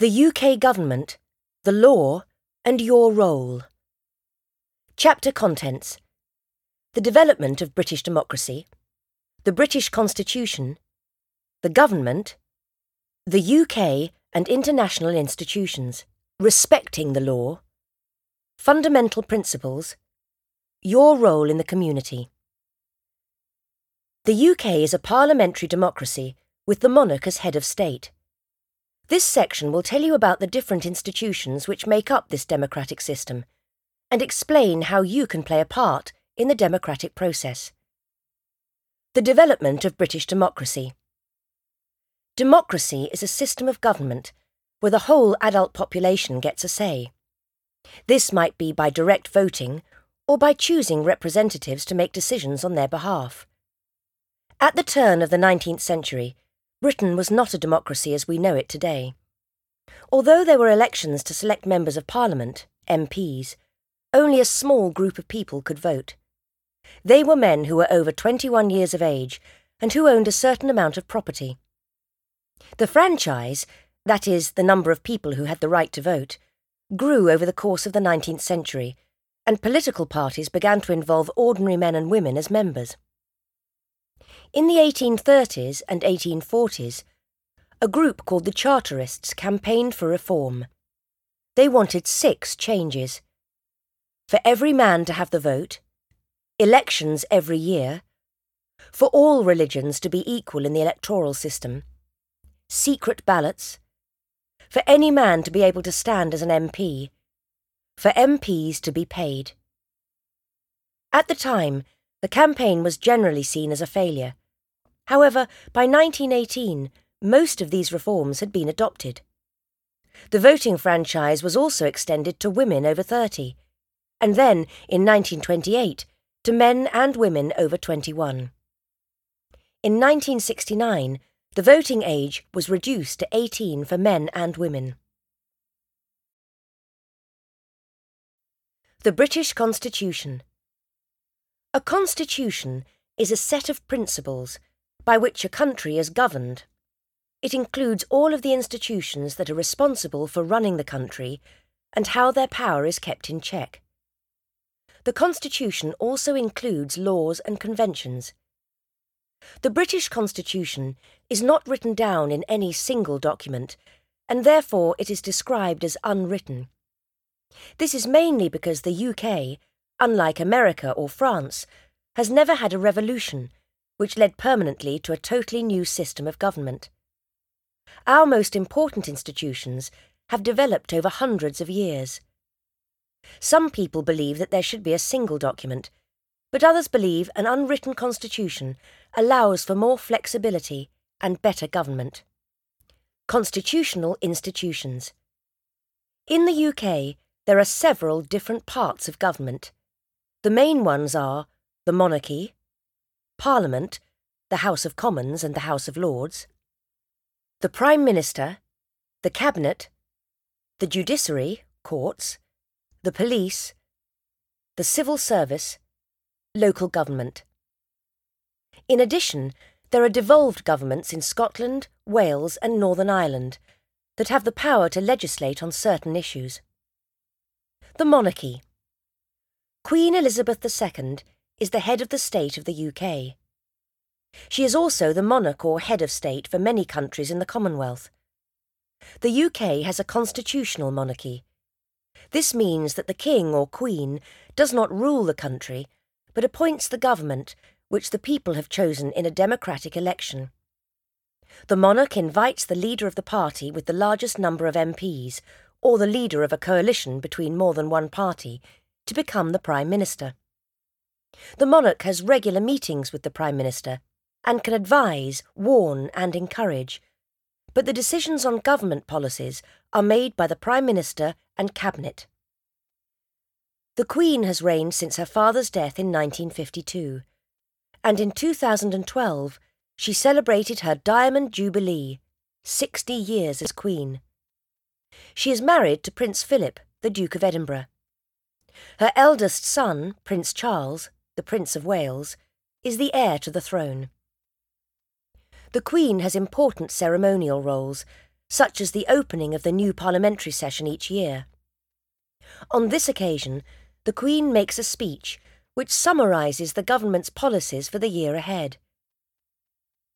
The UK Government, the Law, and Your Role. Chapter Contents The Development of British Democracy, the British Constitution, the Government, the UK and international institutions, respecting the law, fundamental principles, your role in the community. The UK is a parliamentary democracy with the monarch as head of state. This section will tell you about the different institutions which make up this democratic system and explain how you can play a part in the democratic process. The development of British democracy. Democracy is a system of government where the whole adult population gets a say. This might be by direct voting or by choosing representatives to make decisions on their behalf. At the turn of the 19th century, Britain was not a democracy as we know it today. Although there were elections to select members of Parliament, MPs, only a small group of people could vote. They were men who were over 21 years of age and who owned a certain amount of property. The franchise, that is, the number of people who had the right to vote, grew over the course of the 19th century, and political parties began to involve ordinary men and women as members. In the 1830s and 1840s, a group called the Chartists campaigned for reform. They wanted six changes. For every man to have the vote, elections every year, for all religions to be equal in the electoral system, secret ballots, for any man to be able to stand as an MP, for MPs to be paid. At the time, the campaign was generally seen as a failure. However, by 1918, most of these reforms had been adopted. The voting franchise was also extended to women over 30, and then, in 1928, to men and women over 21. In 1969, the voting age was reduced to 18 for men and women. The British Constitution A constitution is a set of principles by which a country is governed. It includes all of the institutions that are responsible for running the country and how their power is kept in check. The Constitution also includes laws and conventions. The British Constitution is not written down in any single document, and therefore it is described as unwritten. This is mainly because the UK, unlike America or France, has never had a revolution which led permanently to a totally new system of government. Our most important institutions have developed over hundreds of years. Some people believe that there should be a single document, but others believe an unwritten constitution allows for more flexibility and better government. Constitutional institutions. In the UK, there are several different parts of government. The main ones are the monarchy, Parliament, the House of Commons and the House of Lords, the Prime Minister, the Cabinet, the Judiciary, courts, the police, the civil service, local government. In addition, there are devolved governments in Scotland, Wales, and Northern Ireland that have the power to legislate on certain issues. The Monarchy Queen Elizabeth II is the head of the state of the UK. She is also the monarch or head of state for many countries in the Commonwealth. The UK has a constitutional monarchy. This means that the king or queen does not rule the country, but appoints the government which the people have chosen in a democratic election. The monarch invites the leader of the party with the largest number of MPs, or the leader of a coalition between more than one party, to become the Prime Minister. The monarch has regular meetings with the Prime Minister and can advise, warn, and encourage, but the decisions on government policies are made by the Prime Minister and Cabinet. The Queen has reigned since her father's death in 1952, and in 2012 she celebrated her Diamond Jubilee, 60 years as Queen. She is married to Prince Philip, the Duke of Edinburgh. Her eldest son, Prince Charles, the Prince of Wales, is the heir to the throne. The Queen has important ceremonial roles, such as the opening of the new parliamentary session each year. On this occasion, the Queen makes a speech which summarises the government's policies for the year ahead.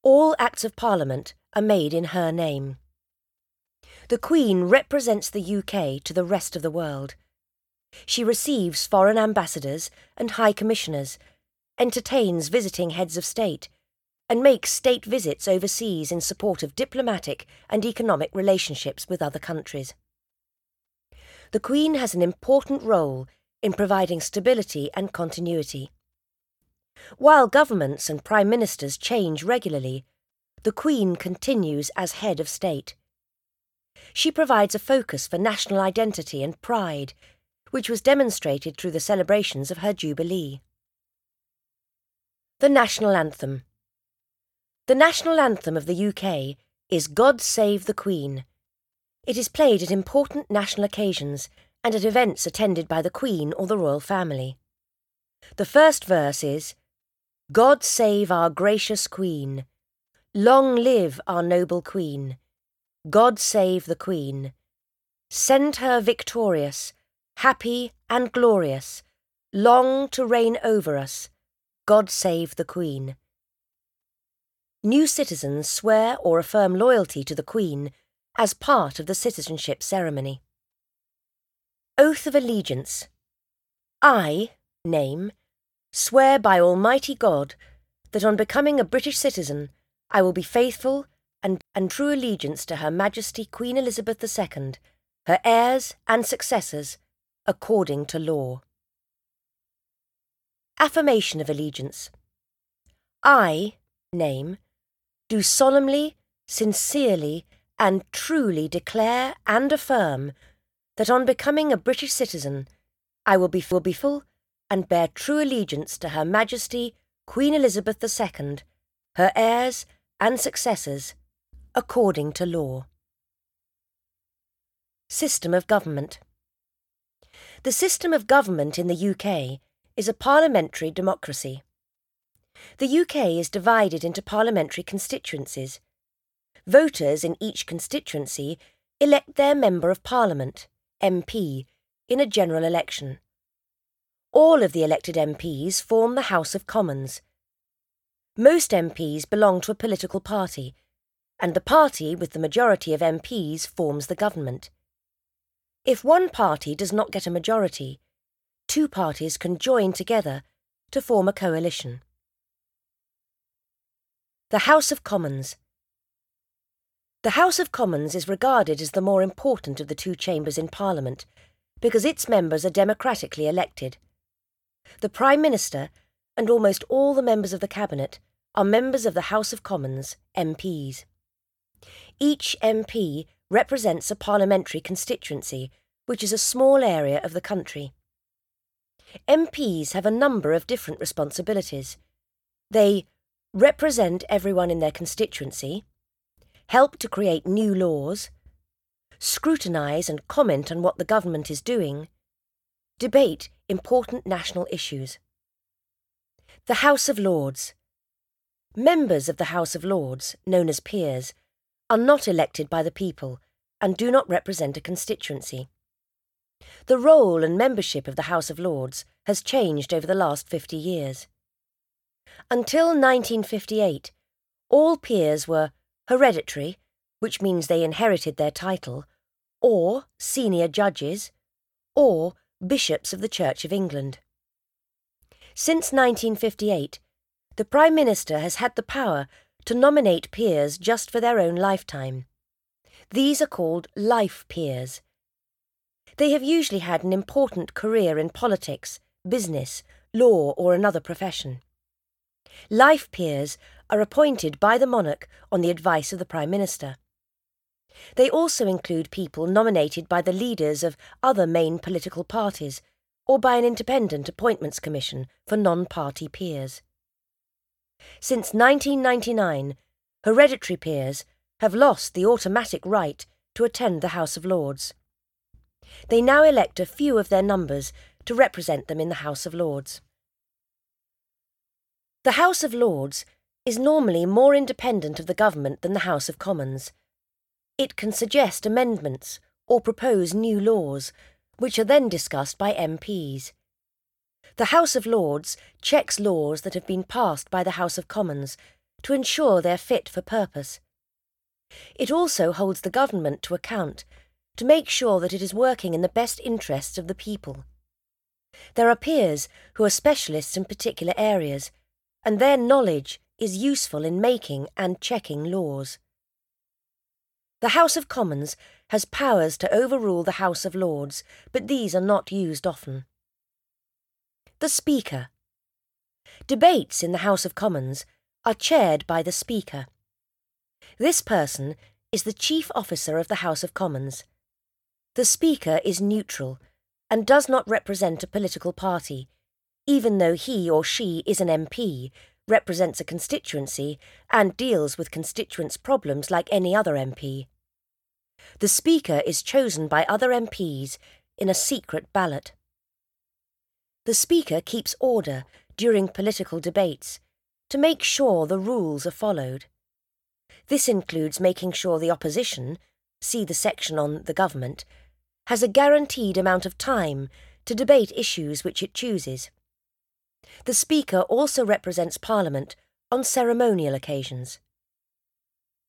All Acts of Parliament are made in her name. The Queen represents the UK to the rest of the world. She receives foreign ambassadors and high commissioners, entertains visiting heads of state, and makes state visits overseas in support of diplomatic and economic relationships with other countries. The Queen has an important role in providing stability and continuity. While governments and prime ministers change regularly, the Queen continues as head of state. She provides a focus for national identity and pride, which was demonstrated through the celebrations of her Jubilee. The National Anthem The national anthem of the UK is God Save the Queen. It is played at important national occasions and at events attended by the Queen or the royal family. The first verse is God save our gracious Queen. Long live our noble Queen. God save the Queen. Send her victorious, happy and glorious, long to reign over us. God save the Queen. New citizens swear or affirm loyalty to the Queen as part of the citizenship ceremony. Oath of Allegiance. I, name, swear by Almighty God that on becoming a British citizen I will be faithful and, and true allegiance to Her Majesty Queen Elizabeth II, her heirs and successors, according to law. Affirmation of Allegiance. I, name, do solemnly, sincerely, and truly declare and affirm that on becoming a British citizen, I will be, will be full and bear true allegiance to Her Majesty Queen Elizabeth II, her heirs and successors, according to law. System of Government The system of government in the UK is a parliamentary democracy. The UK is divided into parliamentary constituencies. Voters in each constituency elect their Member of Parliament MP, in a general election. All of the elected MPs form the House of Commons. Most MPs belong to a political party, and the party with the majority of MPs forms the government. If one party does not get a majority, two parties can join together to form a coalition. The House of Commons the House of Commons is regarded as the more important of the two chambers in Parliament because its members are democratically elected. The Prime Minister and almost all the members of the Cabinet are members of the House of Commons, MPs. Each MP represents a parliamentary constituency, which is a small area of the country. MPs have a number of different responsibilities. They represent everyone in their constituency, help to create new laws, scrutinise and comment on what the government is doing, debate important national issues. The House of Lords. Members of the House of Lords, known as peers, are not elected by the people and do not represent a constituency. The role and membership of the House of Lords has changed over the last 50 years. Until 1958, all peers were hereditary, which means they inherited their title, or senior judges, or bishops of the Church of England. Since 1958, the Prime Minister has had the power to nominate peers just for their own lifetime. These are called life peers. They have usually had an important career in politics, business, law, or another profession. Life peers are appointed by the monarch on the advice of the Prime Minister. They also include people nominated by the leaders of other main political parties or by an independent appointments commission for non-party peers. Since 1999, hereditary peers have lost the automatic right to attend the House of Lords. They now elect a few of their numbers to represent them in the House of Lords. The House of Lords is normally more independent of the government than the House of Commons. It can suggest amendments or propose new laws, which are then discussed by MPs. The House of Lords checks laws that have been passed by the House of Commons to ensure they're fit for purpose. It also holds the government to account to make sure that it is working in the best interests of the people. There are peers who are specialists in particular areas, and their knowledge is useful in making and checking laws. The House of Commons has powers to overrule the House of Lords, but these are not used often. The Speaker. Debates in the House of Commons are chaired by the Speaker. This person is the chief officer of the House of Commons. The Speaker is neutral and does not represent a political party, even though he or she is an MP, represents a constituency, and deals with constituents' problems like any other MP. The Speaker is chosen by other MPs in a secret ballot. The Speaker keeps order during political debates to make sure the rules are followed. This includes making sure the opposition, see the section on the government, has a guaranteed amount of time to debate issues which it chooses. The Speaker also represents Parliament on ceremonial occasions.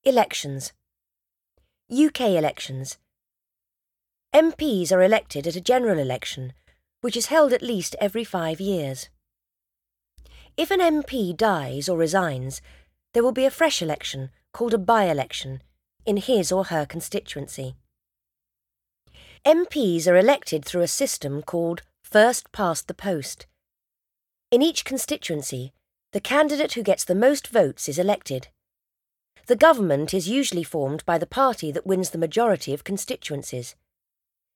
Elections UK elections. MPs are elected at a general election, which is held at least every five years. If an MP dies or resigns, there will be a fresh election called a by election in his or her constituency. MPs are elected through a system called first past the post. In each constituency, the candidate who gets the most votes is elected. The government is usually formed by the party that wins the majority of constituencies.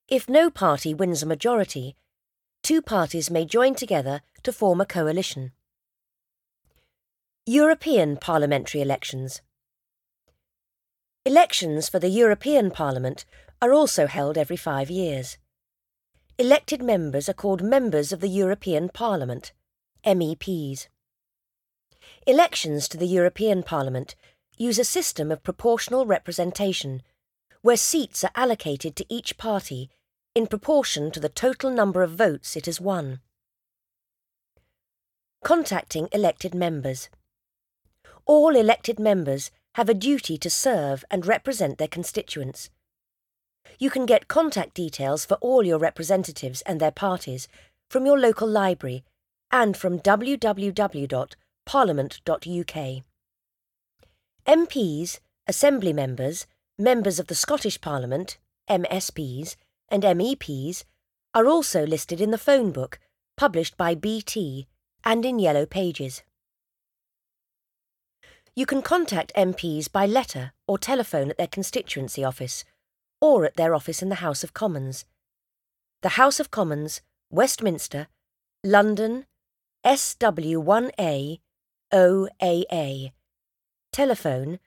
If no party wins a majority, two parties may join together to form a coalition. European parliamentary elections. Elections for the European Parliament are also held every five years. Elected members are called Members of the European Parliament, MEPs. Elections to the European Parliament use a system of proportional representation, where seats are allocated to each party in proportion to the total number of votes it has won. Contacting elected members. All elected members have a duty to serve and represent their constituents. You can get contact details for all your representatives and their parties from your local library and from www.parliament.uk. MPs, Assembly members, members of the Scottish Parliament, MSPs, and MEPs are also listed in the phone book published by BT and in Yellow Pages. You can contact MPs by letter or telephone at their constituency office or at their office in the House of Commons. The House of Commons, Westminster, London, SW1A OAA. Telephone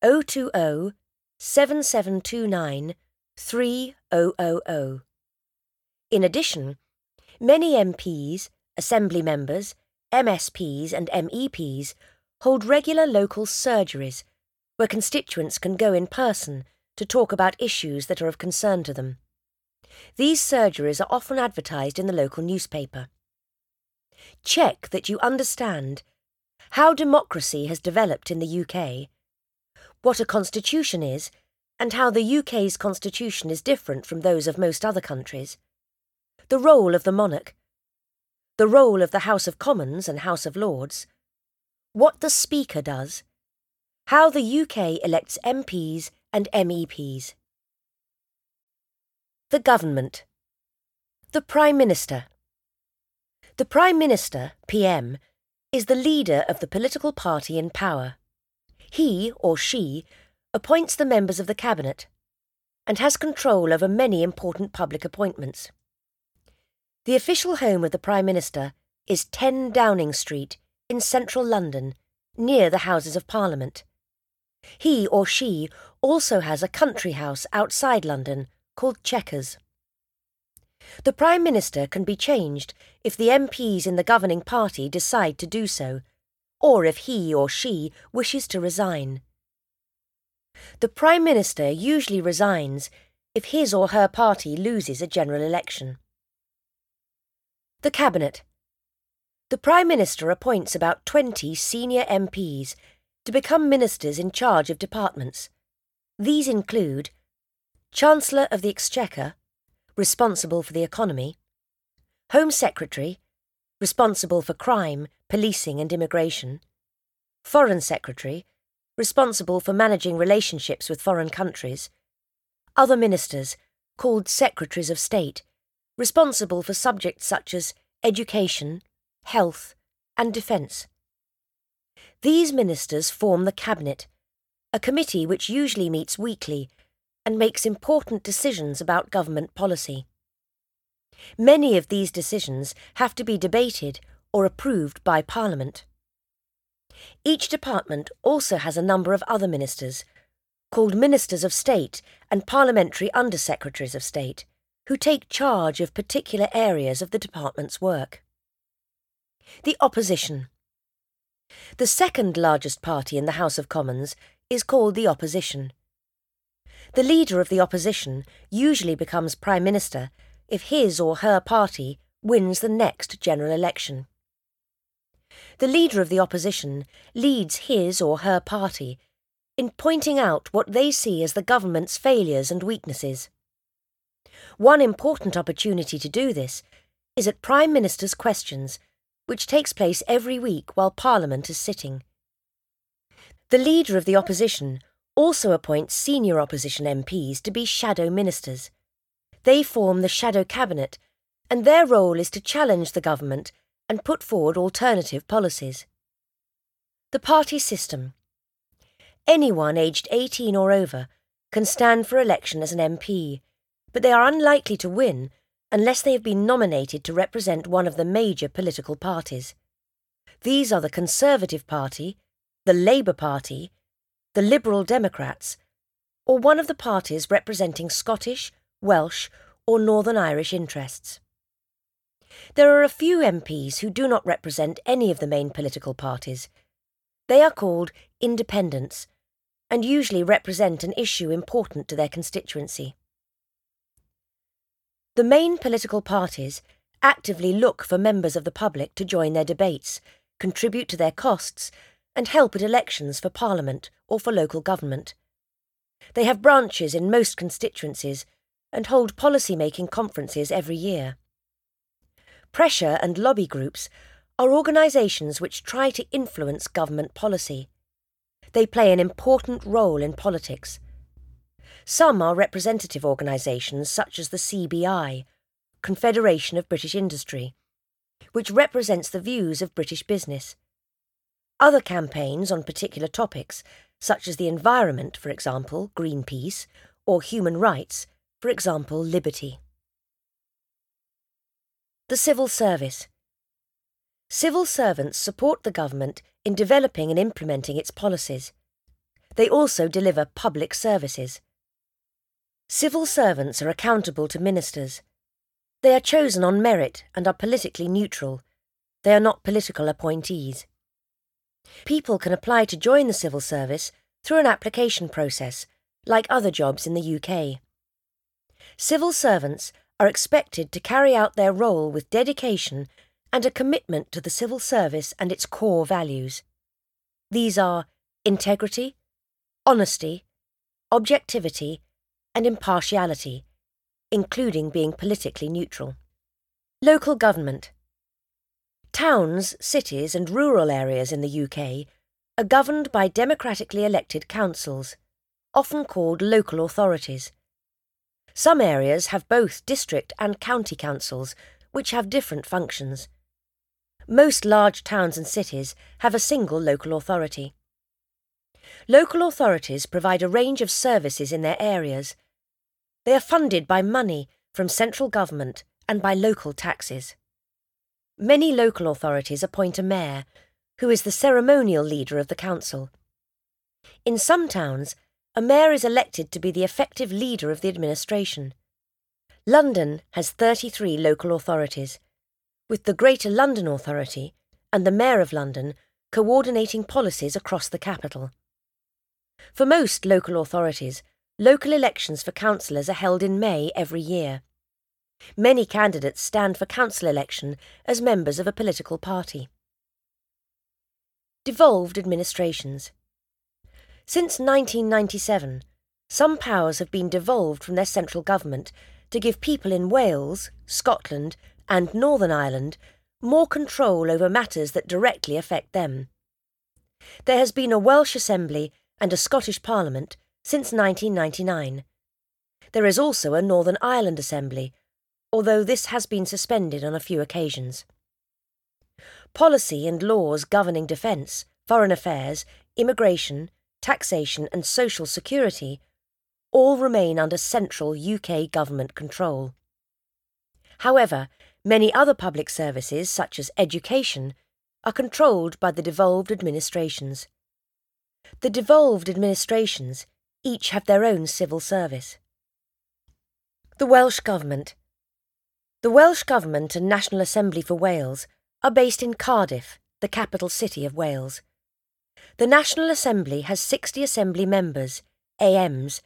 020 7729 3000. In addition, many MPs, Assembly members, MSPs, and MEPs hold regular local surgeries where constituents can go in person to talk about issues that are of concern to them. These surgeries are often advertised in the local newspaper. Check that you understand how democracy has developed in the UK, what a constitution is, and how the UK's constitution is different from those of most other countries, the role of the monarch, the role of the House of Commons and House of Lords, what the Speaker does, how the UK elects MPs and MEPs. The Government. The Prime Minister. The Prime Minister, PM, is the leader of the political party in power. He, or she, appoints the members of the Cabinet and has control over many important public appointments. The official home of the Prime Minister is 10 Downing Street in central London, near the Houses of Parliament. He or she also has a country house outside London called Chequers. The Prime Minister can be changed if the MPs in the governing party decide to do so, or if he or she wishes to resign. The Prime Minister usually resigns if his or her party loses a general election. The Cabinet. The Prime Minister appoints about 20 senior MPs to become ministers in charge of departments. These include Chancellor of the Exchequer, responsible for the economy, Home Secretary, responsible for crime, policing and immigration, Foreign Secretary, responsible for managing relationships with foreign countries, other ministers, called Secretaries of State, responsible for subjects such as education, health, and defence. These ministers form the Cabinet, a committee which usually meets weekly and makes important decisions about government policy. Many of these decisions have to be debated or approved by Parliament. Each department also has a number of other ministers, called Ministers of State and Parliamentary Undersecretaries of State, who take charge of particular areas of the department's work. The Opposition. The second largest party in the House of Commons is called the Opposition. The leader of the opposition usually becomes Prime Minister if his or her party wins the next general election. The leader of the opposition leads his or her party in pointing out what they see as the government's failures and weaknesses. One important opportunity to do this is at Prime Minister's Questions, which takes place every week while Parliament is sitting. The leader of the opposition also appoints senior opposition MPs to be shadow ministers. They form the shadow cabinet, and their role is to challenge the government and put forward alternative policies. The party system. Anyone aged 18 or over can stand for election as an MP, but they are unlikely to win unless they have been nominated to represent one of the major political parties. These are the Conservative Party, the Labour Party, the Liberal Democrats, or one of the parties representing Scottish, Welsh, or Northern Irish interests. There are a few MPs who do not represent any of the main political parties. They are called independents and usually represent an issue important to their constituency. The main political parties actively look for members of the public to join their debates, contribute to their costs, and help at elections for Parliament or for local government. They have branches in most constituencies and hold policy making conferences every year. Pressure and lobby groups are organisations which try to influence government policy. They play an important role in politics. Some are representative organisations such as the CBI, Confederation of British Industry, which represents the views of British business. Other campaigns on particular topics, such as the environment, for example, Greenpeace, or human rights, for example, liberty. The Civil Service. Civil servants support the government in developing and implementing its policies. They also deliver public services. Civil servants are accountable to ministers. They are chosen on merit and are politically neutral. They are not political appointees. People can apply to join the civil service through an application process, like other jobs in the UK. Civil servants are expected to carry out their role with dedication and a commitment to the civil service and its core values. These are integrity, honesty, objectivity, and impartiality, including being politically neutral. Local government. Towns, cities, and rural areas in the UK are governed by democratically elected councils, often called local authorities. Some areas have both district and county councils, which have different functions. Most large towns and cities have a single local authority. Local authorities provide a range of services in their areas. They are funded by money from central government and by local taxes. Many local authorities appoint a mayor, who is the ceremonial leader of the council. In some towns, a mayor is elected to be the effective leader of the administration. London has 33 local authorities, with the Greater London Authority and the Mayor of London coordinating policies across the capital. For most local authorities, local elections for councillors are held in May every year. Many candidates stand for council election as members of a political party. Devolved administrations. Since 1997, some powers have been devolved from their central government to give people in Wales, Scotland, and Northern Ireland more control over matters that directly affect them. There has been a Welsh Assembly and a Scottish Parliament since 1999. There is also a Northern Ireland Assembly, although this has been suspended on a few occasions. Policy and laws governing defence, foreign affairs, immigration, taxation, and social security all remain under central UK government control. However, many other public services, such as education, are controlled by the devolved administrations. The devolved administrations each have their own civil service. The Welsh Government The Welsh Government and National Assembly for Wales are based in Cardiff, the capital city of Wales. The National Assembly has 60 Assembly members, AMs,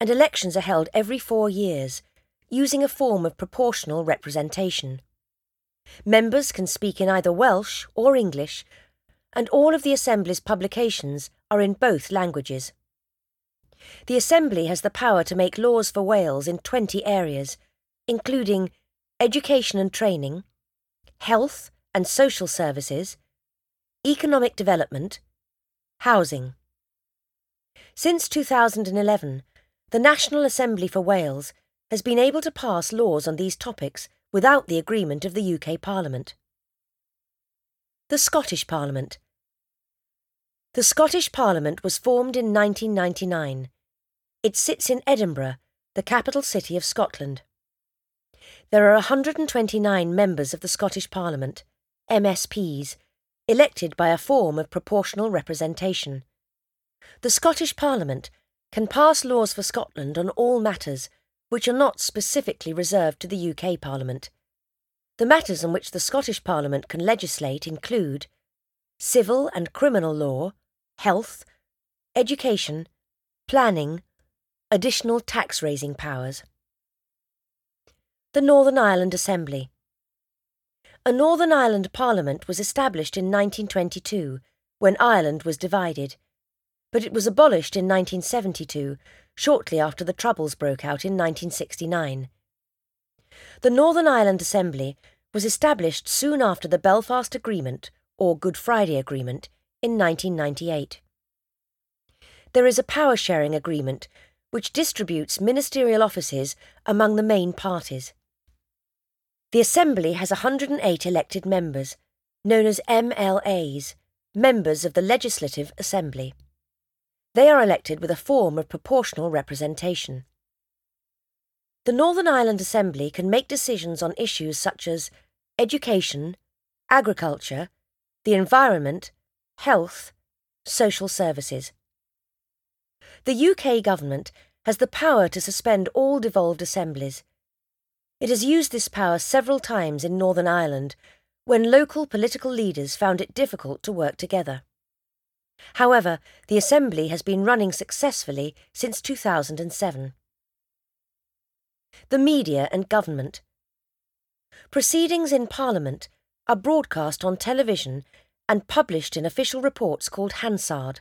and elections are held every four years, using a form of proportional representation. Members can speak in either Welsh or English, and all of the Assembly's publications are in both languages. The Assembly has the power to make laws for Wales in 20 areas, including education and training, health and social services, economic development, housing. Since 2011, the National Assembly for Wales has been able to pass laws on these topics without the agreement of the UK Parliament. The Scottish Parliament The Scottish Parliament was formed in 1999. It sits in Edinburgh, the capital city of Scotland. There are 129 members of the Scottish Parliament, MSPs, elected by a form of proportional representation. The Scottish Parliament can pass laws for Scotland on all matters which are not specifically reserved to the UK Parliament. The matters on which the Scottish Parliament can legislate include civil and criminal law, health, education, planning, additional tax raising powers. The Northern Ireland Assembly. A Northern Ireland Parliament was established in 1922 when Ireland was divided, but it was abolished in 1972 shortly after the Troubles broke out in 1969. The Northern Ireland Assembly was established soon after the Belfast Agreement, or Good Friday Agreement, in 1998. There is a power sharing agreement which distributes ministerial offices among the main parties. The Assembly has 108 elected members, known as MLAs, members of the Legislative Assembly. They are elected with a form of proportional representation. The Northern Ireland Assembly can make decisions on issues such as education, agriculture, the environment, health, social services. The UK government has the power to suspend all devolved assemblies. It has used this power several times in Northern Ireland when local political leaders found it difficult to work together. However, the Assembly has been running successfully since 2007. The media and government. Proceedings in Parliament are broadcast on television and published in official reports called Hansard.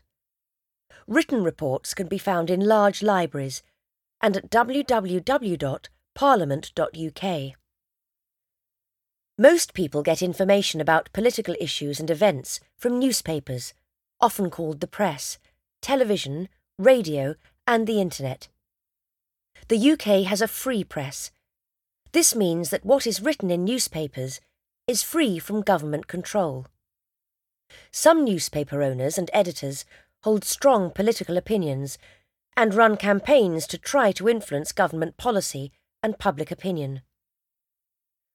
Written reports can be found in large libraries and at www.parliament.uk. Most people get information about political issues and events from newspapers often called the press, television, radio, and the internet. The UK has a free press. This means that what is written in newspapers is free from government control. Some newspaper owners and editors hold strong political opinions and run campaigns to try to influence government policy and public opinion.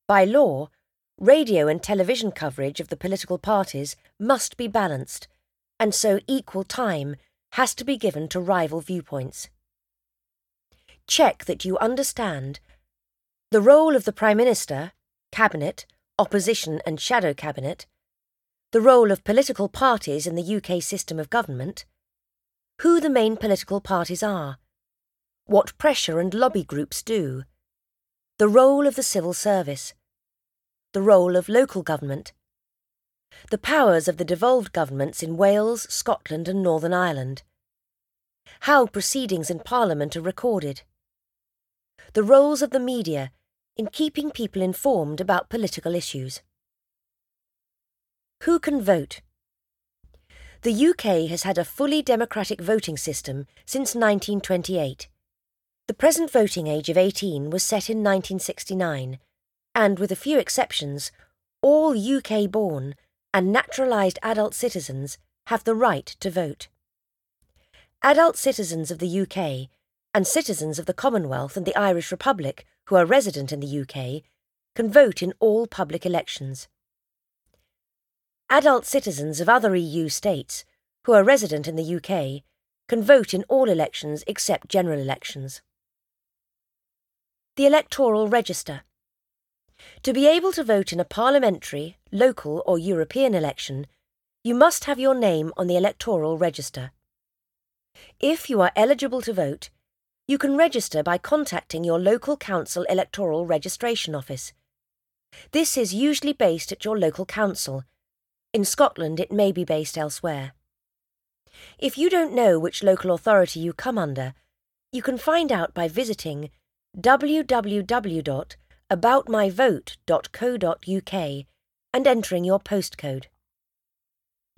By law, radio and television coverage of the political parties must be balanced and so equal time has to be given to rival viewpoints. Check that you understand the role of the Prime Minister, Cabinet, Opposition and Shadow Cabinet, the role of political parties in the UK system of government, who the main political parties are, what pressure and lobby groups do, the role of the civil service, the role of local government, the powers of the devolved governments in Wales, Scotland, and Northern Ireland, how proceedings in Parliament are recorded, the roles of the media in keeping people informed about political issues. Who can vote? The UK has had a fully democratic voting system since 1928. The present voting age of 18 was set in 1969, and with a few exceptions, all UK born and naturalised adult citizens have the right to vote. Adult citizens of the UK and citizens of the Commonwealth and the Irish Republic who are resident in the UK can vote in all public elections. Adult citizens of other EU states who are resident in the UK can vote in all elections except general elections. The Electoral Register. To be able to vote in a parliamentary, local, or European election, you must have your name on the electoral register. If you are eligible to vote, you can register by contacting your local council electoral registration office. This is usually based at your local council. In Scotland, it may be based elsewhere. If you don't know which local authority you come under, you can find out by visiting www.aboutmyvote.co.uk and entering your postcode.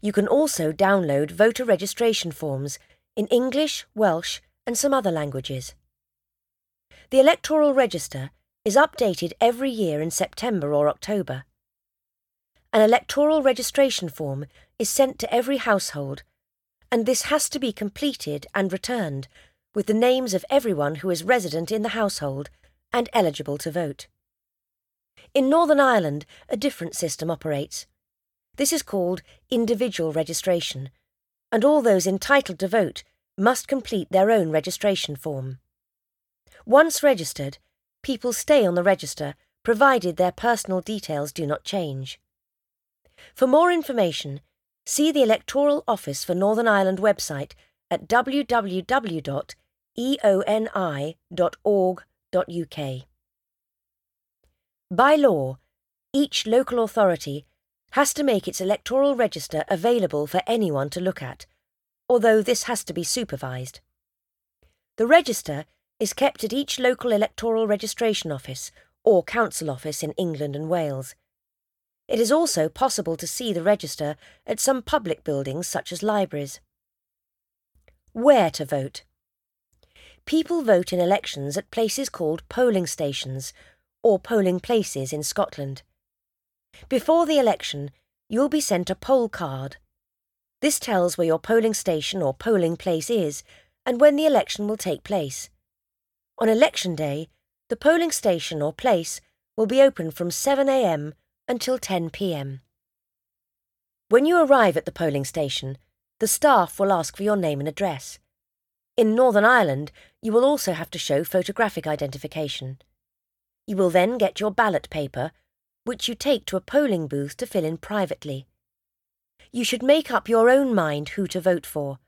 You can also download voter registration forms in English, Welsh, and some other languages. The electoral register is updated every year in September or October. An electoral registration form is sent to every household, and this has to be completed and returned with the names of everyone who is resident in the household and eligible to vote. In Northern Ireland, a different system operates. This is called individual registration, and all those entitled to vote must complete their own registration form. Once registered, people stay on the register provided their personal details do not change. For more information, see the Electoral Office for Northern Ireland website at www.eoni.org.uk. By law, each local authority has to make its electoral register available for anyone to look at although this has to be supervised. The register is kept at each local electoral registration office or council office in England and Wales. It is also possible to see the register at some public buildings such as libraries. Where to vote? People vote in elections at places called polling stations or polling places in Scotland. Before the election, you'll be sent a poll card this tells where your polling station or polling place is and when the election will take place. On election day, the polling station or place will be open from 7am until 10pm. When you arrive at the polling station, the staff will ask for your name and address. In Northern Ireland, you will also have to show photographic identification. You will then get your ballot paper, which you take to a polling booth to fill in privately you should make up your own mind who to vote for.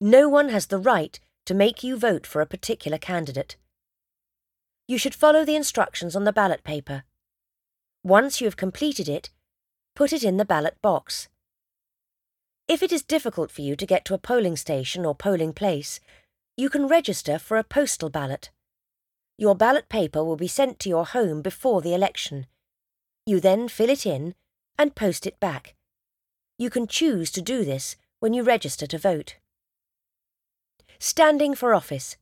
No one has the right to make you vote for a particular candidate. You should follow the instructions on the ballot paper. Once you have completed it, put it in the ballot box. If it is difficult for you to get to a polling station or polling place, you can register for a postal ballot. Your ballot paper will be sent to your home before the election. You then fill it in and post it back. You can choose to do this when you register to vote. Standing for office.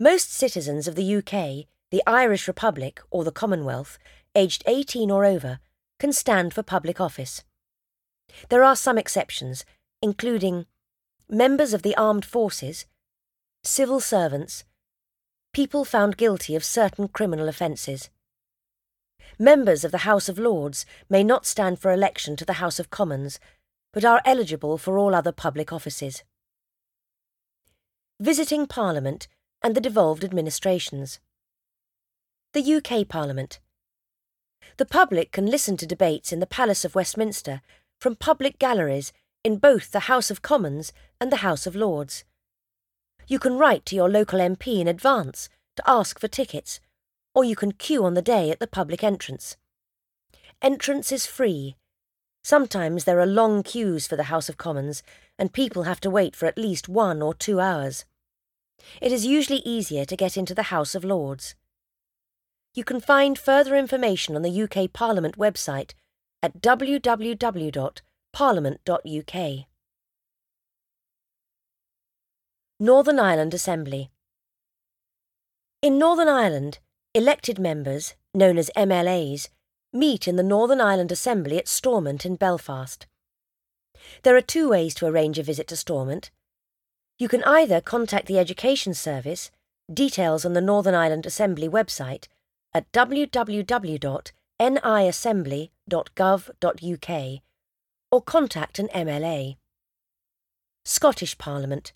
Most citizens of the UK, the Irish Republic, or the Commonwealth, aged 18 or over, can stand for public office. There are some exceptions, including members of the armed forces, civil servants, people found guilty of certain criminal offences. Members of the House of Lords may not stand for election to the House of Commons, but are eligible for all other public offices. Visiting Parliament and the devolved administrations. The UK Parliament. The public can listen to debates in the Palace of Westminster from public galleries in both the House of Commons and the House of Lords. You can write to your local MP in advance to ask for tickets, or you can queue on the day at the public entrance. Entrance is free. Sometimes there are long queues for the House of Commons, and people have to wait for at least one or two hours. It is usually easier to get into the House of Lords. You can find further information on the UK Parliament website at www.parliament.uk. Northern Ireland Assembly In Northern Ireland, elected members, known as MLAs, meet in the Northern Ireland Assembly at Stormont in Belfast. There are two ways to arrange a visit to Stormont. You can either contact the Education Service, details on the Northern Ireland Assembly website, at www.niassembly.gov.uk, or contact an MLA. Scottish Parliament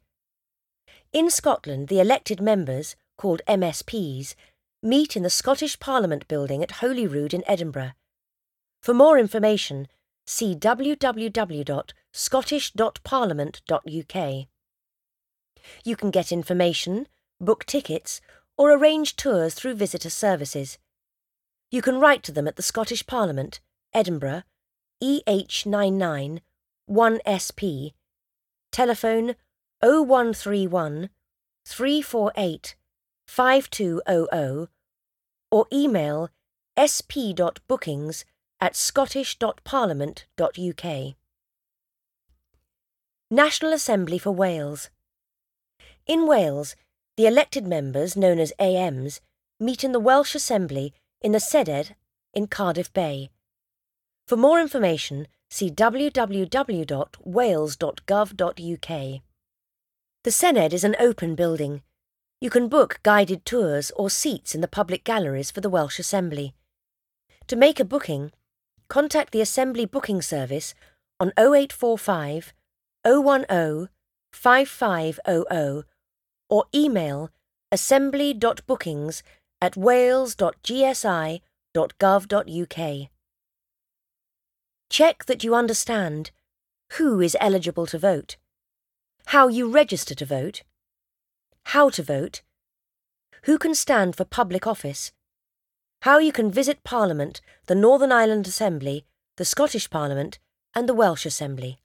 in Scotland, the elected members, called MSPs, meet in the Scottish Parliament building at Holyrood in Edinburgh. For more information, see www.scottish.parliament.uk. You can get information, book tickets, or arrange tours through visitor services. You can write to them at the Scottish Parliament, Edinburgh, EH99 1SP, telephone 0131 348 5200 or email sp.bookings at scottish.parliament.uk. National Assembly for Wales. In Wales, the elected members, known as AMs, meet in the Welsh Assembly in the Senedd in Cardiff Bay. For more information, see www.wales.gov.uk. The Senedd is an open building. You can book guided tours or seats in the public galleries for the Welsh Assembly. To make a booking, contact the Assembly Booking Service on 0845 010 5500 or email assembly.bookings at wales.gsi.gov.uk. Check that you understand who is eligible to vote how you register to vote, how to vote, who can stand for public office, how you can visit Parliament, the Northern Ireland Assembly, the Scottish Parliament, and the Welsh Assembly.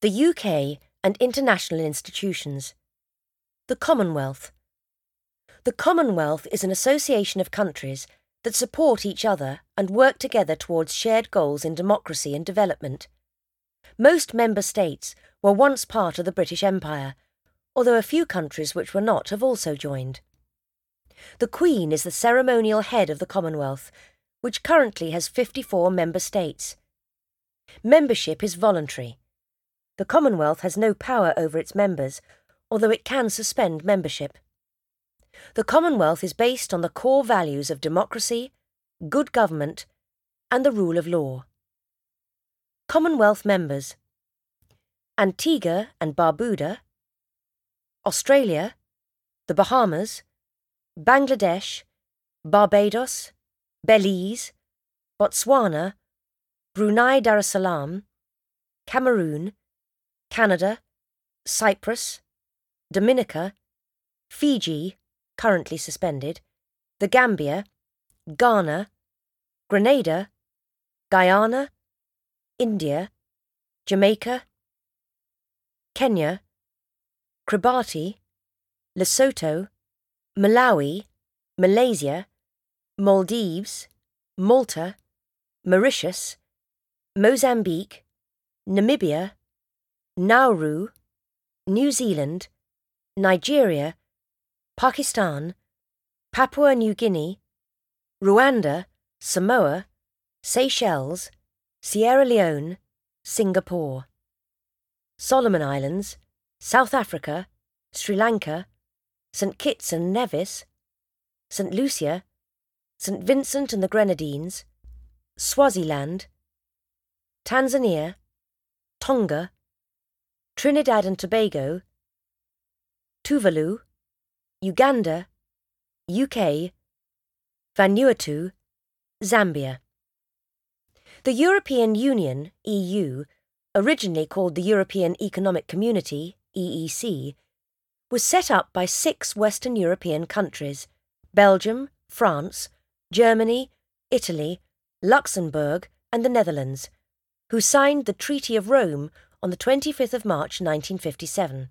The UK and international institutions. The Commonwealth. The Commonwealth is an association of countries that support each other and work together towards shared goals in democracy and development. Most member states were once part of the British Empire, although a few countries which were not have also joined. The Queen is the ceremonial head of the Commonwealth, which currently has 54 member states. Membership is voluntary. The Commonwealth has no power over its members, although it can suspend membership. The Commonwealth is based on the core values of democracy, good government, and the rule of law. Commonwealth members Antigua and Barbuda, Australia, the Bahamas, Bangladesh, Barbados, Belize, Botswana, Brunei Darussalam, Cameroon, Canada, Cyprus, Dominica, Fiji, currently suspended, the Gambia, Ghana, Grenada, Guyana, India, Jamaica, Kenya, Kiribati, Lesotho, Malawi, Malaysia, Maldives, Malta, Mauritius, Mozambique, Namibia, Nauru, New Zealand, Nigeria, Pakistan, Papua New Guinea, Rwanda, Samoa, Seychelles, Sierra Leone, Singapore, Solomon Islands, South Africa, Sri Lanka, St Kitts and Nevis, St Lucia, St Vincent and the Grenadines, Swaziland, Tanzania, Tonga, Trinidad and Tobago, Tuvalu, Uganda, UK, Vanuatu, Zambia. The European Union, EU, originally called the European Economic Community, EEC, was set up by six Western European countries Belgium, France, Germany, Italy, Luxembourg, and the Netherlands, who signed the Treaty of Rome on the 25th of March 1957.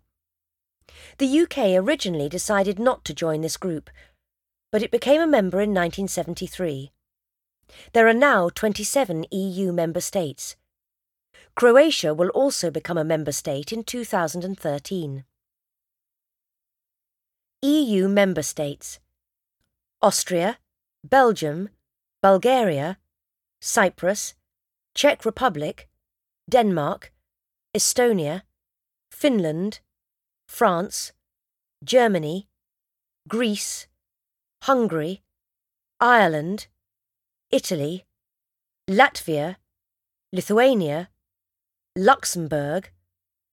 The UK originally decided not to join this group, but it became a member in 1973. There are now 27 EU member states. Croatia will also become a member state in 2013. EU member states Austria, Belgium, Bulgaria, Cyprus, Czech Republic, Denmark, Estonia, Finland, France, Germany, Greece, Hungary, Ireland, Italy, Latvia, Lithuania, Luxembourg,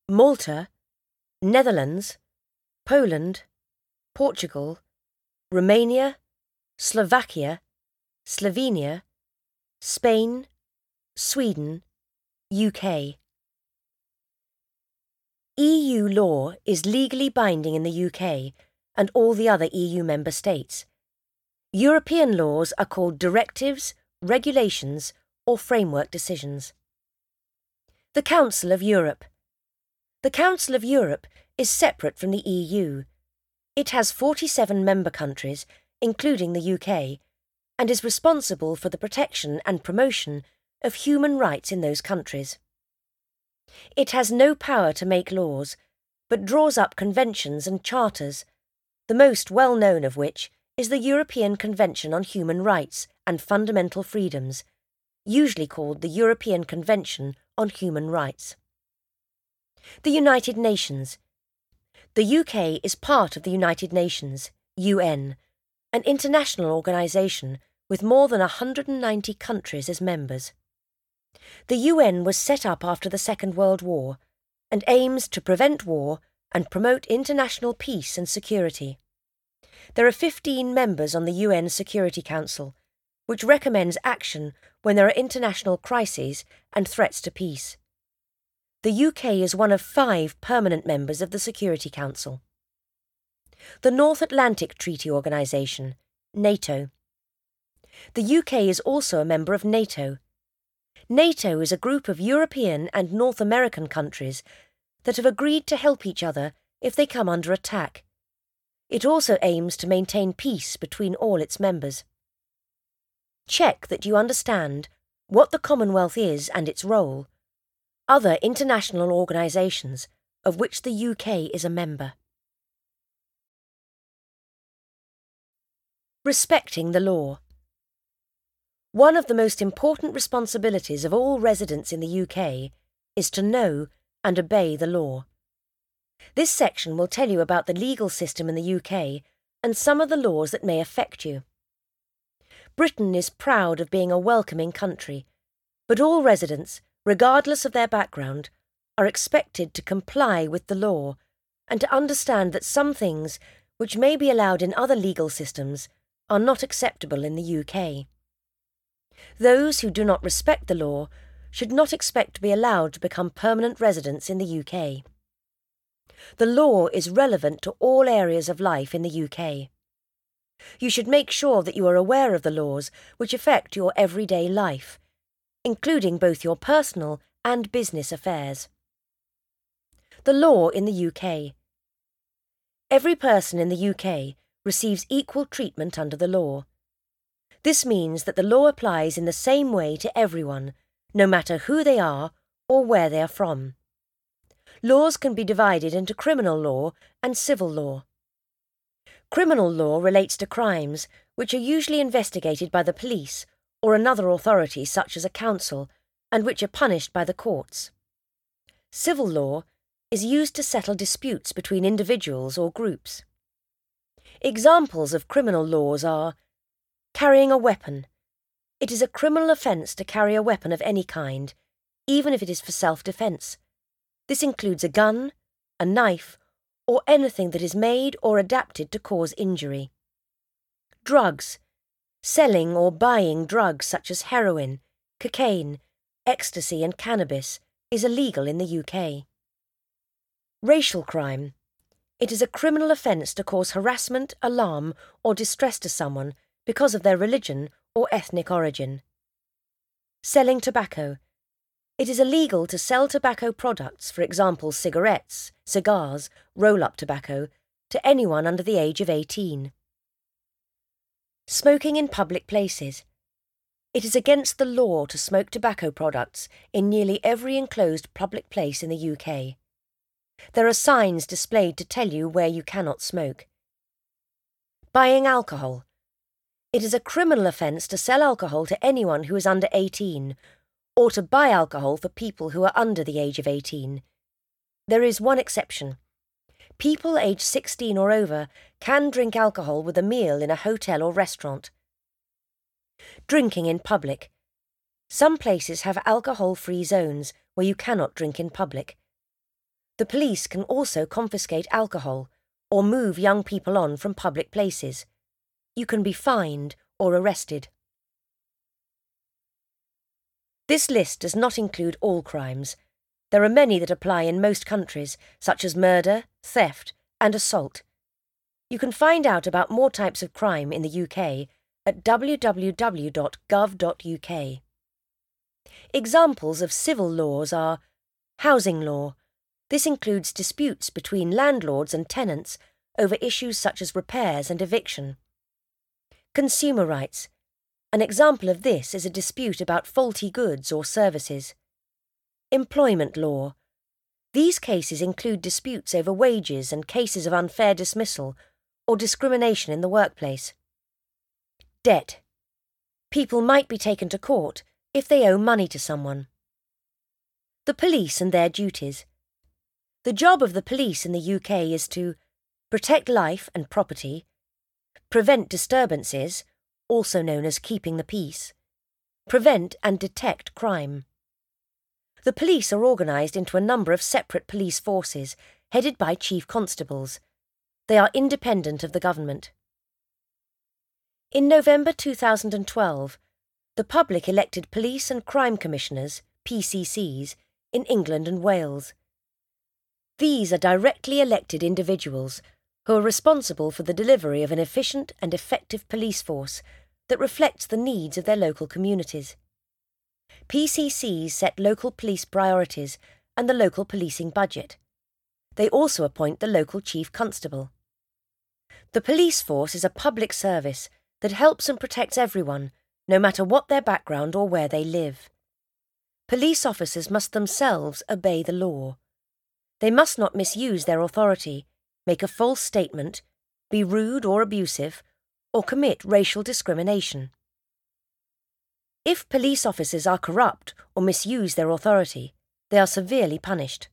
Malta, Netherlands, Poland, Portugal, Romania, Slovakia, Slovenia, Spain, Sweden, UK. EU law is legally binding in the UK and all the other EU member states. European laws are called directives, regulations, or framework decisions. The Council of Europe. The Council of Europe is separate from the EU. It has 47 member countries, including the UK, and is responsible for the protection and promotion of human rights in those countries. It has no power to make laws, but draws up conventions and charters, the most well known of which is the European Convention on Human Rights and Fundamental Freedoms, usually called the European Convention on Human Rights. The United Nations. The UK is part of the United Nations, UN, an international organisation with more than 190 countries as members. The UN was set up after the Second World War and aims to prevent war and promote international peace and security. There are 15 members on the UN Security Council, which recommends action when there are international crises and threats to peace. The UK is one of five permanent members of the Security Council. The North Atlantic Treaty Organisation, NATO. The UK is also a member of NATO. NATO is a group of European and North American countries that have agreed to help each other if they come under attack. It also aims to maintain peace between all its members. Check that you understand what the Commonwealth is and its role, other international organisations of which the UK is a member. Respecting the law. One of the most important responsibilities of all residents in the UK is to know and obey the law. This section will tell you about the legal system in the UK and some of the laws that may affect you. Britain is proud of being a welcoming country, but all residents, regardless of their background, are expected to comply with the law and to understand that some things, which may be allowed in other legal systems, are not acceptable in the UK. Those who do not respect the law should not expect to be allowed to become permanent residents in the UK. The law is relevant to all areas of life in the UK. You should make sure that you are aware of the laws which affect your everyday life, including both your personal and business affairs. The law in the UK. Every person in the UK receives equal treatment under the law. This means that the law applies in the same way to everyone, no matter who they are or where they are from. Laws can be divided into criminal law and civil law. Criminal law relates to crimes which are usually investigated by the police or another authority such as a council and which are punished by the courts. Civil law is used to settle disputes between individuals or groups. Examples of criminal laws are Carrying a weapon. It is a criminal offence to carry a weapon of any kind, even if it is for self defence. This includes a gun, a knife, or anything that is made or adapted to cause injury. Drugs. Selling or buying drugs such as heroin, cocaine, ecstasy, and cannabis is illegal in the UK. Racial crime. It is a criminal offence to cause harassment, alarm, or distress to someone because of their religion or ethnic origin. Selling tobacco. It is illegal to sell tobacco products, for example cigarettes, cigars, roll up tobacco, to anyone under the age of 18. Smoking in public places. It is against the law to smoke tobacco products in nearly every enclosed public place in the UK. There are signs displayed to tell you where you cannot smoke. Buying alcohol. It is a criminal offence to sell alcohol to anyone who is under 18 or to buy alcohol for people who are under the age of 18. There is one exception. People aged 16 or over can drink alcohol with a meal in a hotel or restaurant. Drinking in public. Some places have alcohol free zones where you cannot drink in public. The police can also confiscate alcohol or move young people on from public places. You can be fined or arrested. This list does not include all crimes. There are many that apply in most countries, such as murder, theft, and assault. You can find out about more types of crime in the UK at www.gov.uk. Examples of civil laws are housing law. This includes disputes between landlords and tenants over issues such as repairs and eviction. Consumer rights. An example of this is a dispute about faulty goods or services. Employment law. These cases include disputes over wages and cases of unfair dismissal or discrimination in the workplace. Debt. People might be taken to court if they owe money to someone. The police and their duties. The job of the police in the UK is to protect life and property, prevent disturbances also known as keeping the peace, prevent and detect crime. The police are organised into a number of separate police forces, headed by chief constables. They are independent of the government. In November 2012, the public elected police and crime commissioners, PCCs, in England and Wales. These are directly elected individuals who are responsible for the delivery of an efficient and effective police force that reflects the needs of their local communities. PCCs set local police priorities and the local policing budget. They also appoint the local chief constable. The police force is a public service that helps and protects everyone, no matter what their background or where they live. Police officers must themselves obey the law. They must not misuse their authority make a false statement, be rude or abusive, or commit racial discrimination. If police officers are corrupt or misuse their authority, they are severely punished.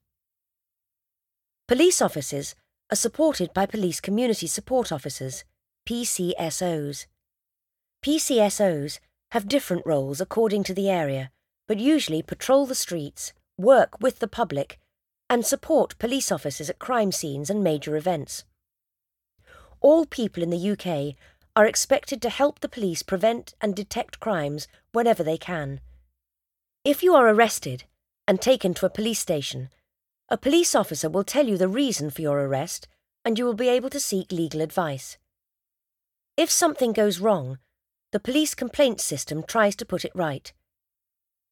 Police officers are supported by Police Community Support Officers, PCSOs. PCSOs have different roles according to the area, but usually patrol the streets, work with the public, and support police officers at crime scenes and major events. All people in the UK are expected to help the police prevent and detect crimes whenever they can. If you are arrested and taken to a police station, a police officer will tell you the reason for your arrest and you will be able to seek legal advice. If something goes wrong, the police complaints system tries to put it right.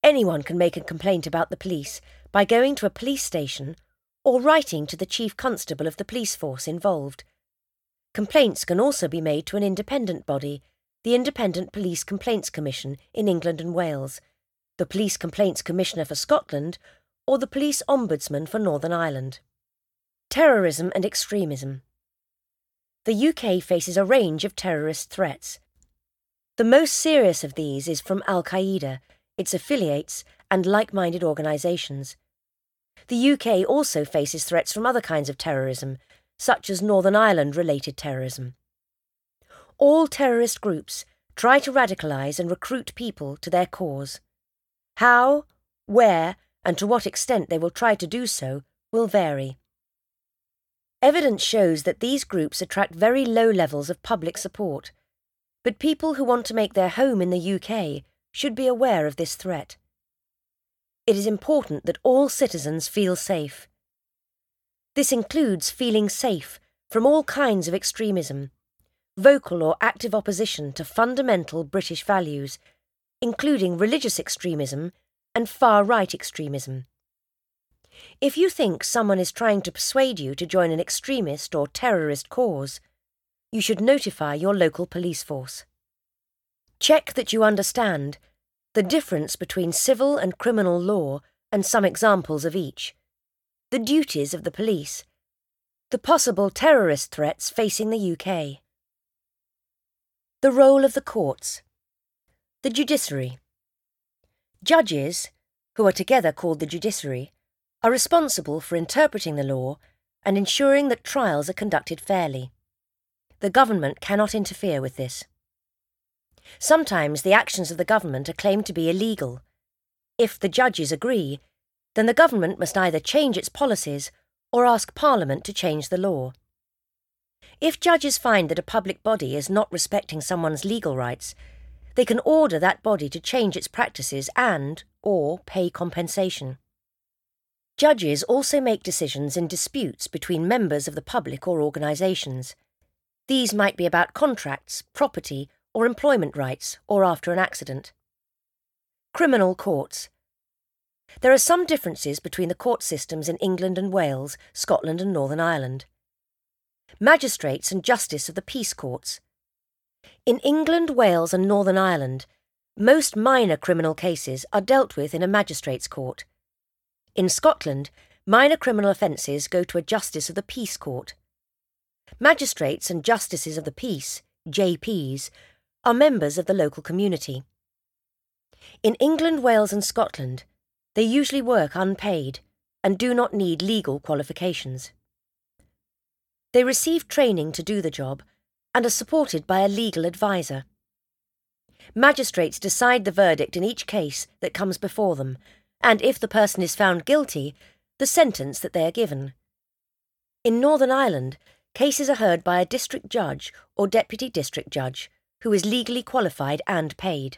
Anyone can make a complaint about the police by going to a police station or writing to the chief constable of the police force involved. Complaints can also be made to an independent body, the Independent Police Complaints Commission in England and Wales, the Police Complaints Commissioner for Scotland, or the Police Ombudsman for Northern Ireland. Terrorism and extremism. The UK faces a range of terrorist threats. The most serious of these is from Al Qaeda, its affiliates, and like minded organisations. The UK also faces threats from other kinds of terrorism, such as Northern Ireland related terrorism. All terrorist groups try to radicalise and recruit people to their cause. How, where, and to what extent they will try to do so will vary. Evidence shows that these groups attract very low levels of public support, but people who want to make their home in the UK should be aware of this threat. it is important that all citizens feel safe. This includes feeling safe from all kinds of extremism, vocal or active opposition to fundamental British values, including religious extremism and far right extremism. If you think someone is trying to persuade you to join an extremist or terrorist cause, you should notify your local police force. Check that you understand the difference between civil and criminal law and some examples of each, the duties of the police, the possible terrorist threats facing the UK. The role of the courts. The judiciary. Judges, who are together called the judiciary, are responsible for interpreting the law and ensuring that trials are conducted fairly. The government cannot interfere with this. Sometimes the actions of the government are claimed to be illegal. If the judges agree, then the government must either change its policies or ask Parliament to change the law. If judges find that a public body is not respecting someone's legal rights, they can order that body to change its practices and or pay compensation. Judges also make decisions in disputes between members of the public or organisations. These might be about contracts, property, or employment rights, or after an accident. Criminal courts. There are some differences between the court systems in England and Wales, Scotland and Northern Ireland. Magistrates and justice of the peace courts. In England, Wales, and Northern Ireland, most minor criminal cases are dealt with in a magistrates' court. In Scotland, minor criminal offences go to a justice of the peace court. Magistrates and justices of the peace, JPs, are members of the local community. In England, Wales, and Scotland, they usually work unpaid and do not need legal qualifications. They receive training to do the job and are supported by a legal advisor. Magistrates decide the verdict in each case that comes before them, and if the person is found guilty, the sentence that they are given. In Northern Ireland, cases are heard by a district judge or deputy district judge who is legally qualified and paid.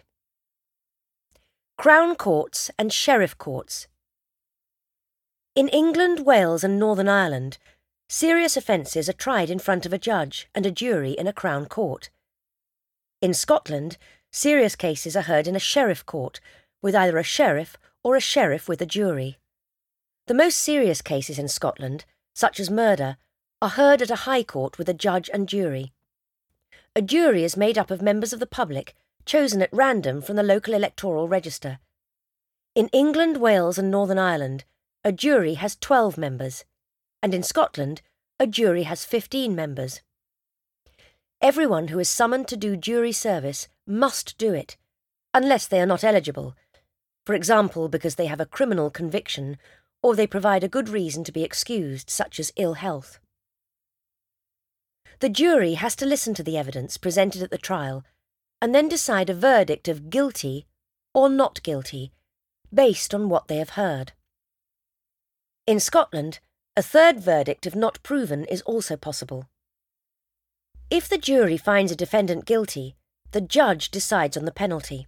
Crown Courts and Sheriff Courts. In England, Wales, and Northern Ireland, serious offences are tried in front of a judge and a jury in a Crown Court. In Scotland, serious cases are heard in a Sheriff Court, with either a sheriff or a sheriff with a jury. The most serious cases in Scotland, such as murder, are heard at a High Court with a judge and jury. A jury is made up of members of the public, chosen at random from the local electoral register. In England, Wales, and Northern Ireland, a jury has 12 members, and in Scotland, a jury has 15 members. Everyone who is summoned to do jury service must do it, unless they are not eligible, for example, because they have a criminal conviction or they provide a good reason to be excused, such as ill health. The jury has to listen to the evidence presented at the trial and then decide a verdict of guilty or not guilty based on what they have heard. In Scotland, a third verdict of not proven is also possible. If the jury finds a defendant guilty, the judge decides on the penalty.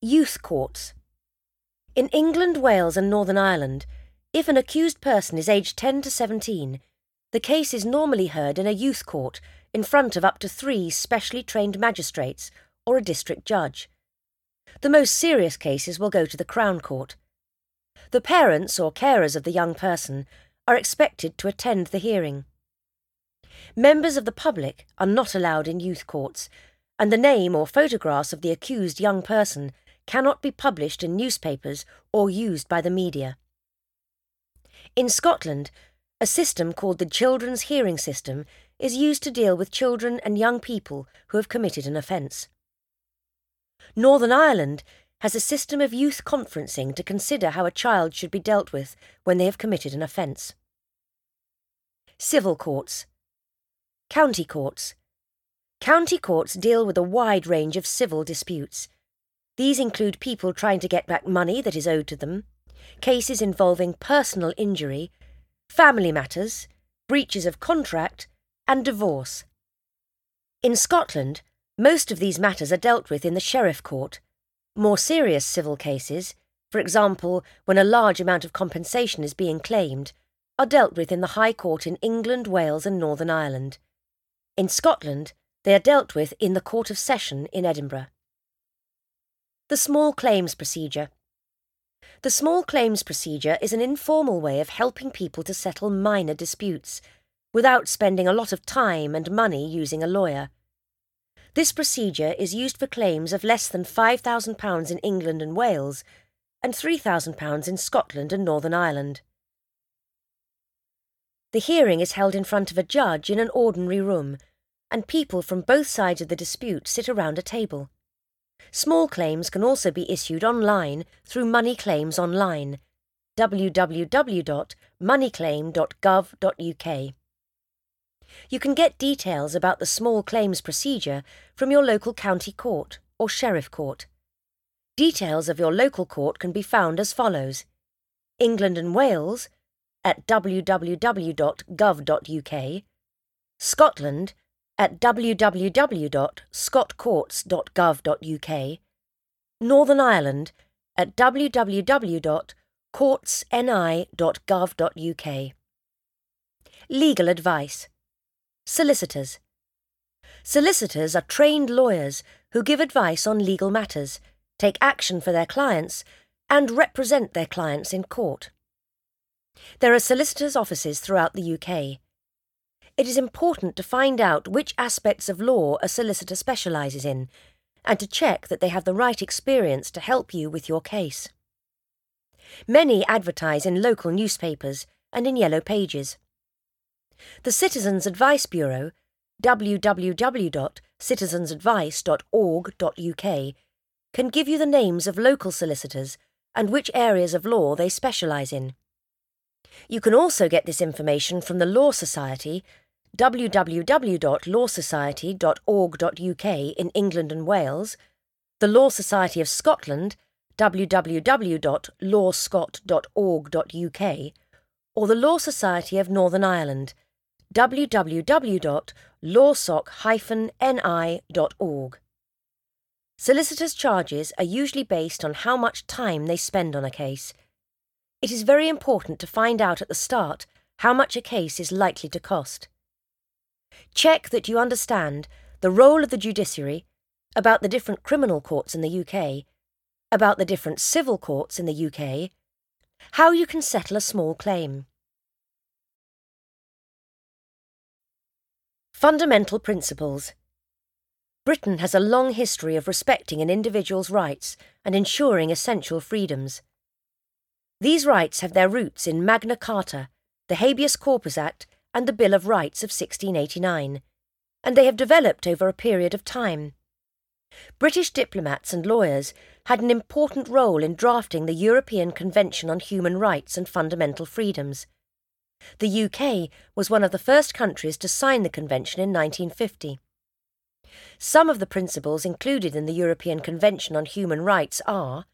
Youth courts. In England, Wales, and Northern Ireland, if an accused person is aged 10 to 17, the case is normally heard in a youth court in front of up to three specially trained magistrates or a district judge. The most serious cases will go to the Crown Court. The parents or carers of the young person are expected to attend the hearing. Members of the public are not allowed in youth courts, and the name or photographs of the accused young person cannot be published in newspapers or used by the media. In Scotland, a system called the Children's Hearing System is used to deal with children and young people who have committed an offence. Northern Ireland has a system of youth conferencing to consider how a child should be dealt with when they have committed an offence. Civil courts. County courts. County courts deal with a wide range of civil disputes. These include people trying to get back money that is owed to them, cases involving personal injury, family matters, breaches of contract, and divorce. In Scotland, most of these matters are dealt with in the Sheriff Court. More serious civil cases, for example, when a large amount of compensation is being claimed, are dealt with in the High Court in England, Wales, and Northern Ireland. In Scotland, they are dealt with in the Court of Session in Edinburgh. The Small Claims Procedure The Small Claims Procedure is an informal way of helping people to settle minor disputes without spending a lot of time and money using a lawyer. This procedure is used for claims of less than £5,000 in England and Wales and £3,000 in Scotland and Northern Ireland. The hearing is held in front of a judge in an ordinary room, and people from both sides of the dispute sit around a table. Small claims can also be issued online through Money Claims Online, www.moneyclaim.gov.uk. You can get details about the small claims procedure from your local county court or sheriff court. Details of your local court can be found as follows England and Wales at www.gov.uk, Scotland at www.scotcourts.gov.uk, Northern Ireland at www.courtsni.gov.uk. Legal advice. Solicitors. Solicitors are trained lawyers who give advice on legal matters, take action for their clients, and represent their clients in court. There are solicitors' offices throughout the UK. It is important to find out which aspects of law a solicitor specialises in and to check that they have the right experience to help you with your case. Many advertise in local newspapers and in yellow pages. The Citizens Advice Bureau, www.citizensadvice.org.uk, can give you the names of local solicitors and which areas of law they specialise in. You can also get this information from the Law Society, www.lawsociety.org.uk in England and Wales, the Law Society of Scotland, www.lawscot.org.uk, or the Law Society of Northern Ireland, www.lawsoc-ni.org. Solicitors' charges are usually based on how much time they spend on a case it is very important to find out at the start how much a case is likely to cost. Check that you understand the role of the judiciary, about the different criminal courts in the UK, about the different civil courts in the UK, how you can settle a small claim. Fundamental Principles Britain has a long history of respecting an individual's rights and ensuring essential freedoms. These rights have their roots in Magna Carta, the Habeas Corpus Act, and the Bill of Rights of 1689, and they have developed over a period of time. British diplomats and lawyers had an important role in drafting the European Convention on Human Rights and Fundamental Freedoms. The UK was one of the first countries to sign the convention in 1950. Some of the principles included in the European Convention on Human Rights are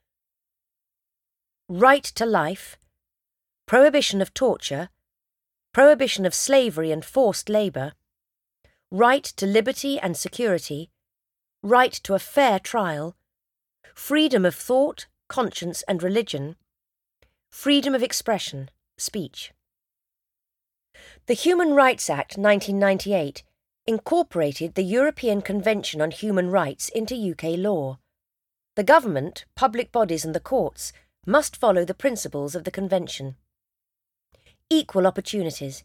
right to life, prohibition of torture, prohibition of slavery and forced labour, right to liberty and security, right to a fair trial, freedom of thought, conscience and religion, freedom of expression, speech. The Human Rights Act 1998 incorporated the European Convention on Human Rights into UK law. The government, public bodies and the courts must follow the principles of the Convention. Equal opportunities.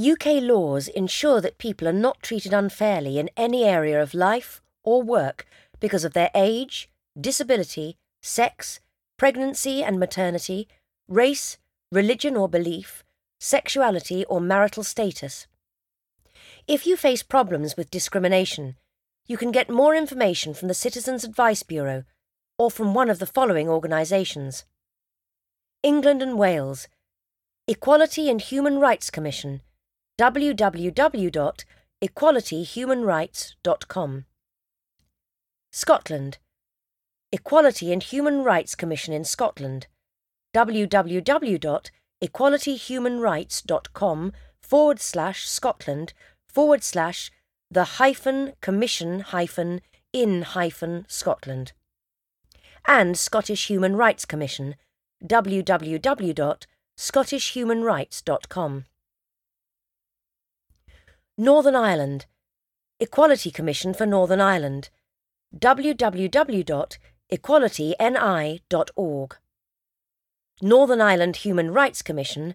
UK laws ensure that people are not treated unfairly in any area of life or work because of their age, disability, sex, pregnancy and maternity, race, religion or belief, sexuality or marital status. If you face problems with discrimination, you can get more information from the Citizens Advice Bureau or from one of the following organisations England and Wales, Equality and Human Rights Commission, www.equalityhumanrights.com. Scotland, Equality and Human Rights Commission in Scotland, www.equalityhumanrights.com forward slash Scotland forward slash the hyphen commission hyphen in hyphen Scotland and Scottish Human Rights Commission www.scottishhumanrights.com. Northern Ireland Equality Commission for Northern Ireland www.equalityni.org. Northern Ireland Human Rights Commission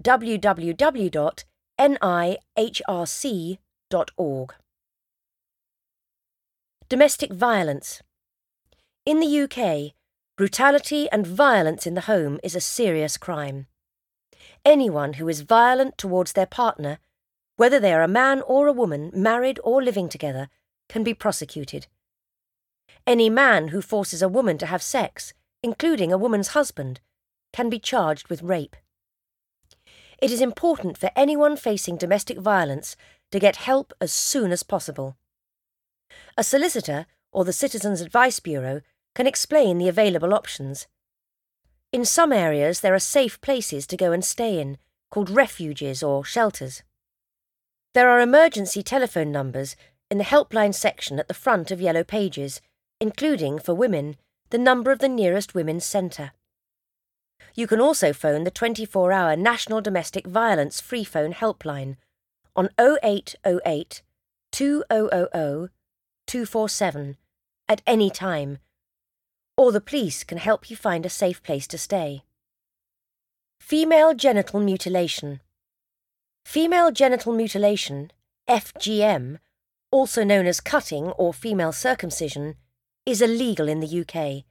www.nihrc.org. Domestic violence. In the UK, brutality and violence in the home is a serious crime. Anyone who is violent towards their partner, whether they are a man or a woman, married or living together, can be prosecuted. Any man who forces a woman to have sex, including a woman's husband, can be charged with rape. It is important for anyone facing domestic violence to get help as soon as possible. A solicitor or the Citizens Advice Bureau can explain the available options. In some areas, there are safe places to go and stay in, called refuges or shelters. There are emergency telephone numbers in the helpline section at the front of Yellow Pages, including, for women, the number of the nearest women's centre. You can also phone the 24 hour National Domestic Violence Free Phone Helpline on 0808 2000 247 at any time, or the police can help you find a safe place to stay. Female genital mutilation. Female genital mutilation, FGM, also known as cutting or female circumcision, is illegal in the UK.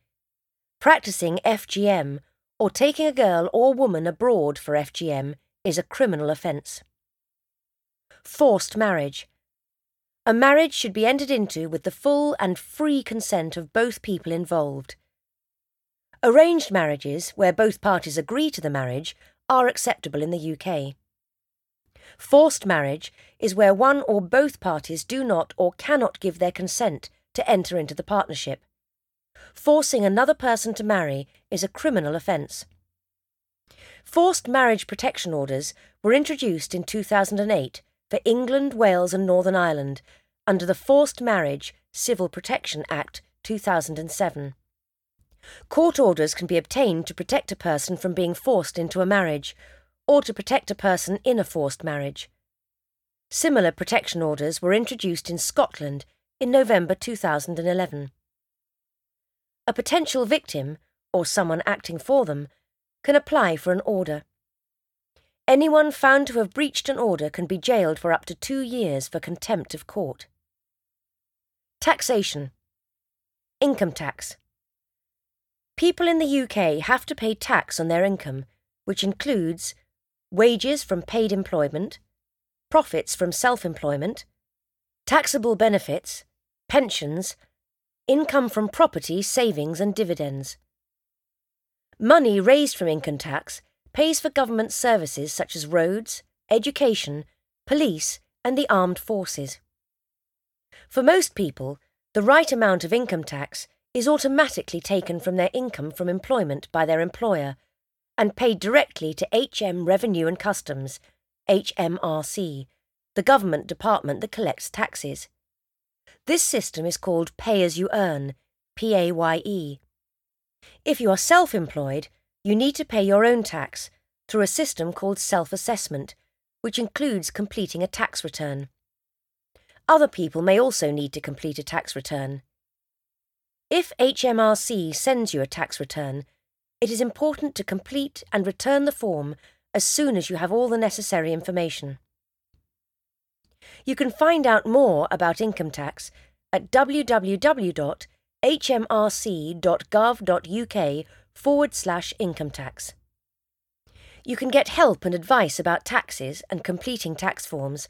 Practicing FGM or taking a girl or woman abroad for FGM is a criminal offence. Forced marriage. A marriage should be entered into with the full and free consent of both people involved. Arranged marriages, where both parties agree to the marriage, are acceptable in the UK. Forced marriage is where one or both parties do not or cannot give their consent to enter into the partnership forcing another person to marry is a criminal offence. Forced marriage protection orders were introduced in 2008 for England, Wales, and Northern Ireland under the Forced Marriage Civil Protection Act 2007. Court orders can be obtained to protect a person from being forced into a marriage or to protect a person in a forced marriage. Similar protection orders were introduced in Scotland in November 2011. A potential victim, or someone acting for them, can apply for an order. Anyone found to have breached an order can be jailed for up to two years for contempt of court. Taxation Income tax. People in the UK have to pay tax on their income, which includes wages from paid employment, profits from self employment, taxable benefits, pensions, income from property, savings, and dividends. Money raised from income tax pays for government services such as roads, education, police, and the armed forces. For most people, the right amount of income tax is automatically taken from their income from employment by their employer and paid directly to HM Revenue and Customs, HMRC, the government department that collects taxes. This system is called Pay As You Earn, PAYE. If you are self employed, you need to pay your own tax through a system called self assessment, which includes completing a tax return. Other people may also need to complete a tax return. If HMRC sends you a tax return, it is important to complete and return the form as soon as you have all the necessary information. You can find out more about income tax at www.hmrc.gov.uk forward slash income tax. You can get help and advice about taxes and completing tax forms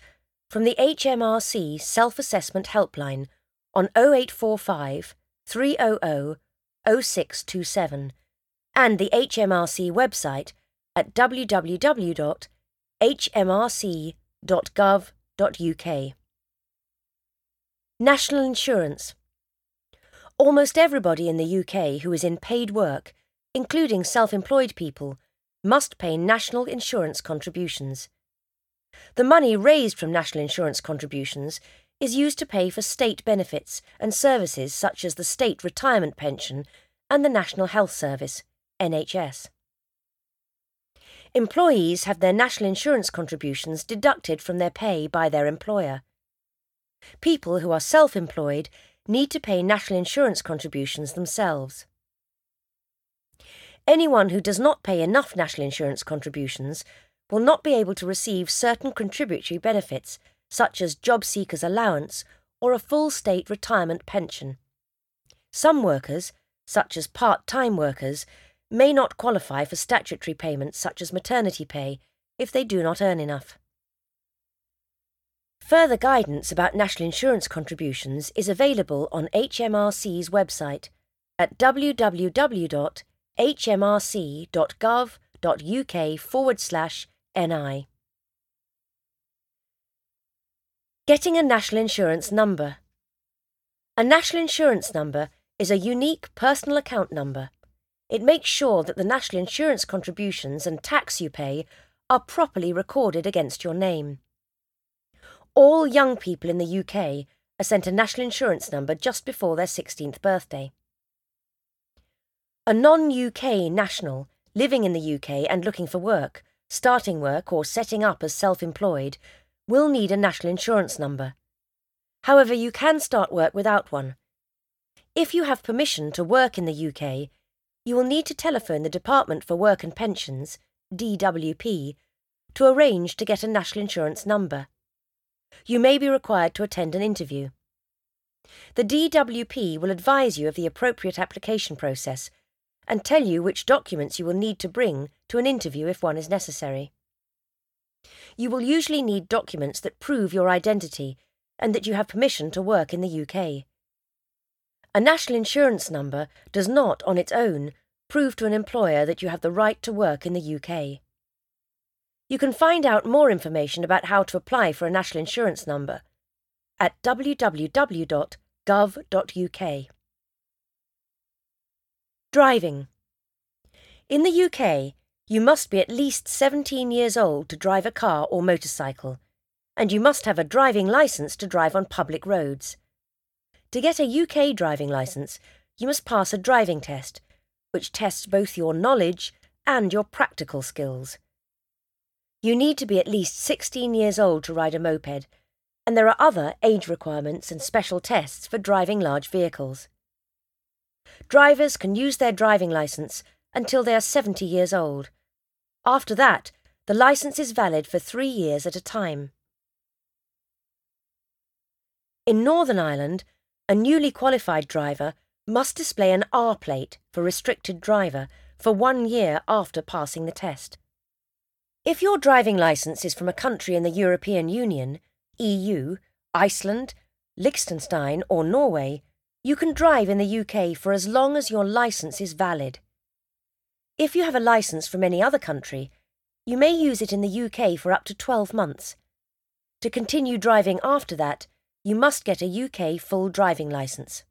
from the HMRC Self Assessment Helpline on 0845 300 0627 and the HMRC website at www.hmrc.gov.uk uk. National Insurance. Almost everybody in the UK who is in paid work, including self employed people, must pay national insurance contributions. The money raised from national insurance contributions is used to pay for state benefits and services such as the state retirement pension and the National Health Service, NHS. Employees have their national insurance contributions deducted from their pay by their employer. People who are self employed need to pay national insurance contributions themselves. Anyone who does not pay enough national insurance contributions will not be able to receive certain contributory benefits, such as job seekers' allowance or a full state retirement pension. Some workers, such as part time workers, may not qualify for statutory payments such as maternity pay if they do not earn enough. Further guidance about national insurance contributions is available on HMRC's website at www hmrc.gov.uk forward slash NI. Getting a national insurance number. A national insurance number is a unique personal account number. It makes sure that the national insurance contributions and tax you pay are properly recorded against your name. All young people in the UK are sent a national insurance number just before their 16th birthday. A non UK national living in the UK and looking for work, starting work, or setting up as self employed will need a national insurance number. However, you can start work without one. If you have permission to work in the UK, you will need to telephone the Department for Work and Pensions, DWP, to arrange to get a national insurance number. You may be required to attend an interview. The DWP will advise you of the appropriate application process and tell you which documents you will need to bring to an interview if one is necessary. You will usually need documents that prove your identity and that you have permission to work in the UK. A national insurance number does not, on its own, prove to an employer that you have the right to work in the UK. You can find out more information about how to apply for a national insurance number at www.gov.uk. Driving. In the UK, you must be at least 17 years old to drive a car or motorcycle, and you must have a driving licence to drive on public roads. To get a UK driving licence, you must pass a driving test, which tests both your knowledge and your practical skills. You need to be at least 16 years old to ride a moped, and there are other age requirements and special tests for driving large vehicles. Drivers can use their driving licence until they are 70 years old. After that, the licence is valid for three years at a time. In Northern Ireland, a newly qualified driver must display an R plate for restricted driver for one year after passing the test. If your driving licence is from a country in the European Union, EU, Iceland, Liechtenstein, or Norway, you can drive in the UK for as long as your licence is valid. If you have a licence from any other country, you may use it in the UK for up to 12 months. To continue driving after that, you must get a UK full driving licence.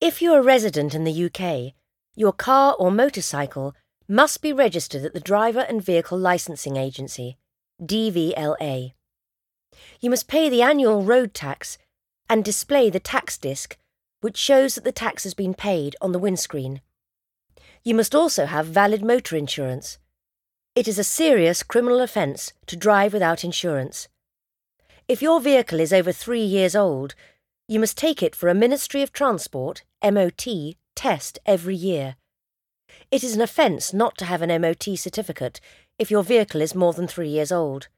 If you're a resident in the UK, your car or motorcycle must be registered at the Driver and Vehicle Licensing Agency, DVLA. You must pay the annual road tax and display the tax disc, which shows that the tax has been paid on the windscreen. You must also have valid motor insurance. It is a serious criminal offence to drive without insurance. If your vehicle is over three years old, you must take it for a Ministry of Transport MOT test every year. It is an offence not to have an MOT certificate if your vehicle is more than three years old.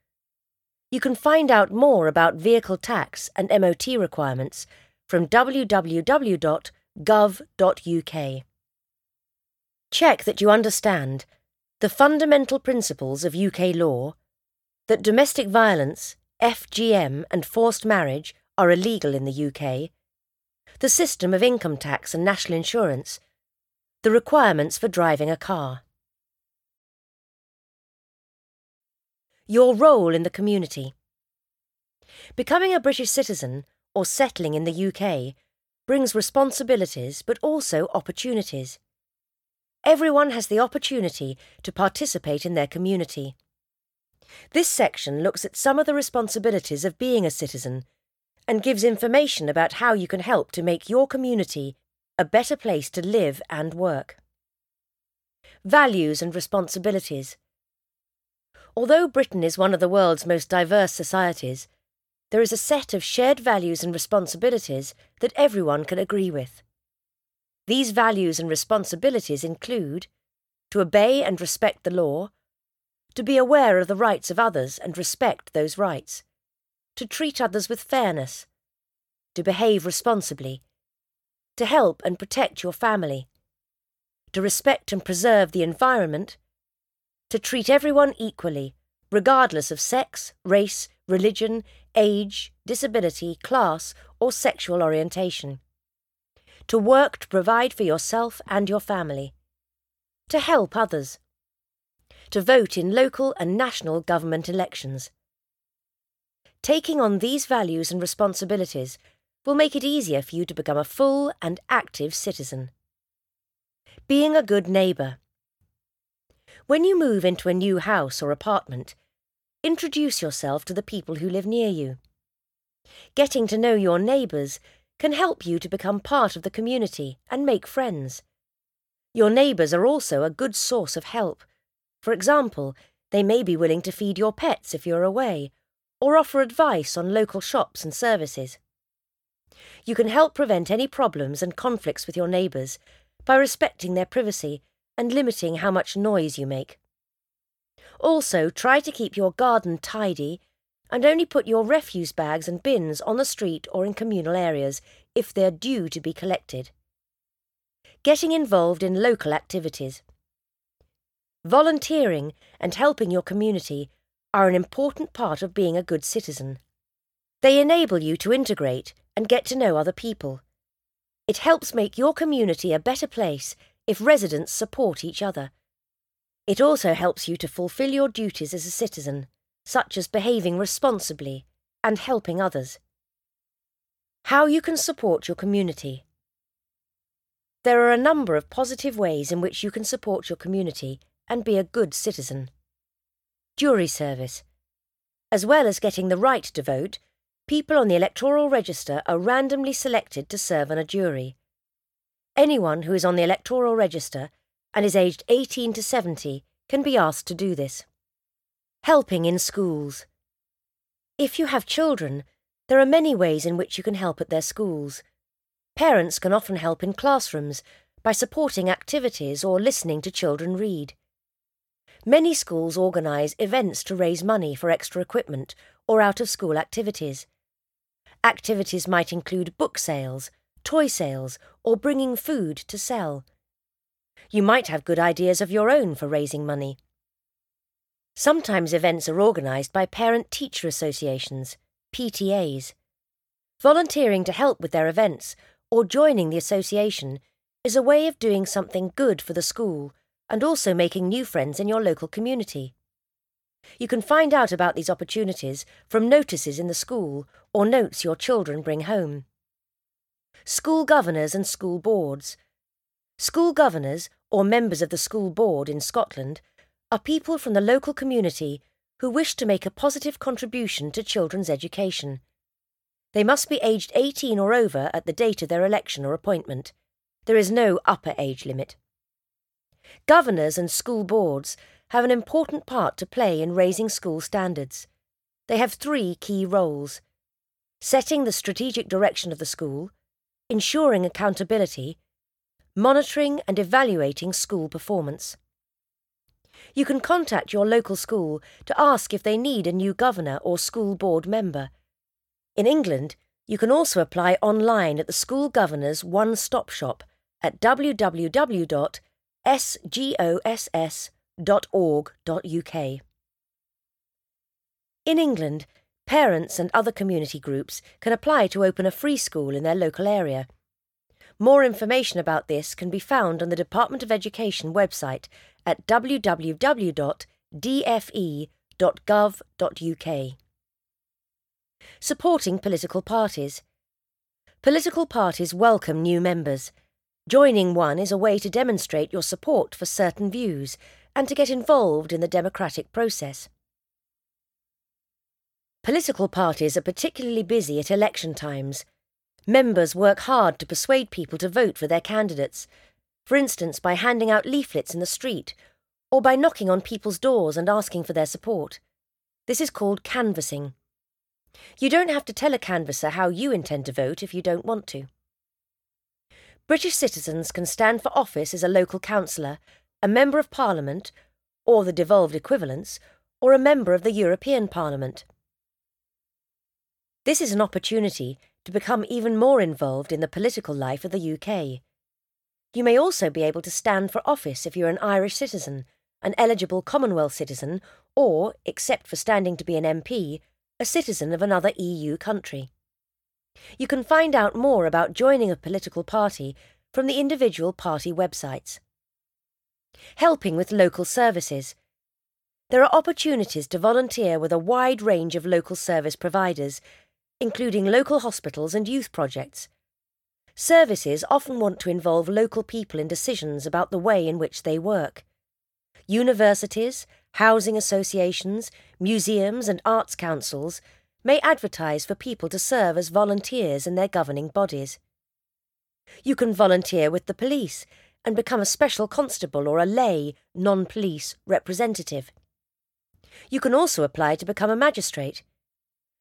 You can find out more about vehicle tax and MOT requirements from www.gov.uk. Check that you understand the fundamental principles of UK law, that domestic violence, FGM, and forced marriage are illegal in the UK, the system of income tax and national insurance, the requirements for driving a car. Your role in the community. Becoming a British citizen or settling in the UK brings responsibilities but also opportunities. Everyone has the opportunity to participate in their community. This section looks at some of the responsibilities of being a citizen and gives information about how you can help to make your community a better place to live and work. Values and responsibilities. Although Britain is one of the world's most diverse societies, there is a set of shared values and responsibilities that everyone can agree with. These values and responsibilities include to obey and respect the law, to be aware of the rights of others and respect those rights, to treat others with fairness, to behave responsibly, to help and protect your family, to respect and preserve the environment, to treat everyone equally, regardless of sex, race, religion, age, disability, class, or sexual orientation to work to provide for yourself and your family, to help others, to vote in local and national government elections. Taking on these values and responsibilities will make it easier for you to become a full and active citizen. Being a good neighbour. When you move into a new house or apartment, introduce yourself to the people who live near you. Getting to know your neighbours can help you to become part of the community and make friends. Your neighbours are also a good source of help. For example, they may be willing to feed your pets if you're away, or offer advice on local shops and services. You can help prevent any problems and conflicts with your neighbours by respecting their privacy and limiting how much noise you make. Also, try to keep your garden tidy and only put your refuse bags and bins on the street or in communal areas if they're due to be collected. Getting involved in local activities. Volunteering and helping your community are an important part of being a good citizen. They enable you to integrate and get to know other people. It helps make your community a better place if residents support each other. It also helps you to fulfil your duties as a citizen such as behaving responsibly and helping others. How you can support your community. There are a number of positive ways in which you can support your community and be a good citizen. Jury service. As well as getting the right to vote, people on the electoral register are randomly selected to serve on a jury. Anyone who is on the electoral register and is aged 18 to 70 can be asked to do this. Helping in schools. If you have children, there are many ways in which you can help at their schools. Parents can often help in classrooms by supporting activities or listening to children read. Many schools organise events to raise money for extra equipment or out of school activities. Activities might include book sales, toy sales, or bringing food to sell. You might have good ideas of your own for raising money. Sometimes events are organised by parent teacher associations, PTAs. Volunteering to help with their events or joining the association is a way of doing something good for the school and also making new friends in your local community. You can find out about these opportunities from notices in the school or notes your children bring home. School governors and school boards. School governors, or members of the school board in Scotland, are people from the local community who wish to make a positive contribution to children's education. They must be aged 18 or over at the date of their election or appointment. There is no upper age limit. Governors and school boards have an important part to play in raising school standards. They have three key roles setting the strategic direction of the school, ensuring accountability, monitoring and evaluating school performance. You can contact your local school to ask if they need a new governor or school board member. In England, you can also apply online at the school governor's one stop shop at www.sgoss.org.uk. In England, parents and other community groups can apply to open a free school in their local area. More information about this can be found on the Department of Education website at www.dfe.gov.uk. Supporting political parties. Political parties welcome new members. Joining one is a way to demonstrate your support for certain views and to get involved in the democratic process. Political parties are particularly busy at election times. Members work hard to persuade people to vote for their candidates, for instance, by handing out leaflets in the street or by knocking on people's doors and asking for their support. This is called canvassing. You don't have to tell a canvasser how you intend to vote if you don't want to. British citizens can stand for office as a local councillor, a member of Parliament, or the devolved equivalents, or a member of the European Parliament. This is an opportunity to become even more involved in the political life of the UK. You may also be able to stand for office if you're an Irish citizen, an eligible Commonwealth citizen, or, except for standing to be an MP, a citizen of another EU country. You can find out more about joining a political party from the individual party websites. Helping with local services. There are opportunities to volunteer with a wide range of local service providers, including local hospitals and youth projects. Services often want to involve local people in decisions about the way in which they work. Universities, housing associations, museums, and arts councils may advertise for people to serve as volunteers in their governing bodies. You can volunteer with the police and become a special constable or a lay, non police representative. You can also apply to become a magistrate.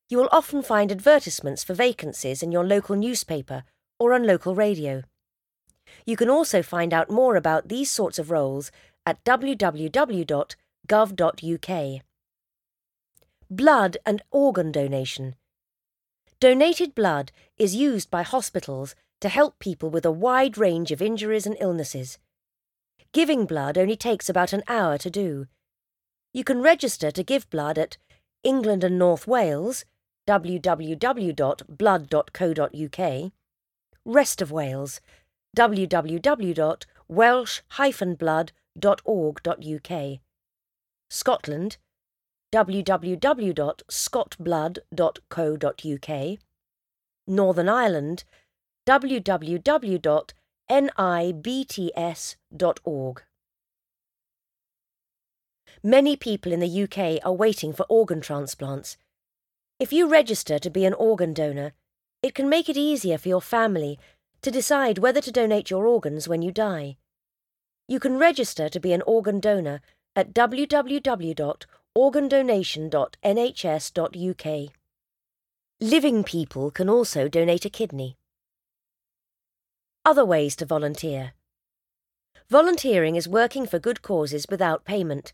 You will often find advertisements for vacancies in your local newspaper or on local radio. You can also find out more about these sorts of roles at www gov.uk. Blood and organ donation. Donated blood is used by hospitals to help people with a wide range of injuries and illnesses. Giving blood only takes about an hour to do. You can register to give blood at England and North Wales, www.blood.co.uk, Rest of Wales, www.welsh-blood.org.uk. Scotland, www.scotblood.co.uk, Northern Ireland, www.nibts.org. Many people in the UK are waiting for organ transplants. If you register to be an organ donor, it can make it easier for your family to decide whether to donate your organs when you die. You can register to be an organ donor at www.organdonation.nhs.uk. Living people can also donate a kidney. Other ways to volunteer. Volunteering is working for good causes without payment.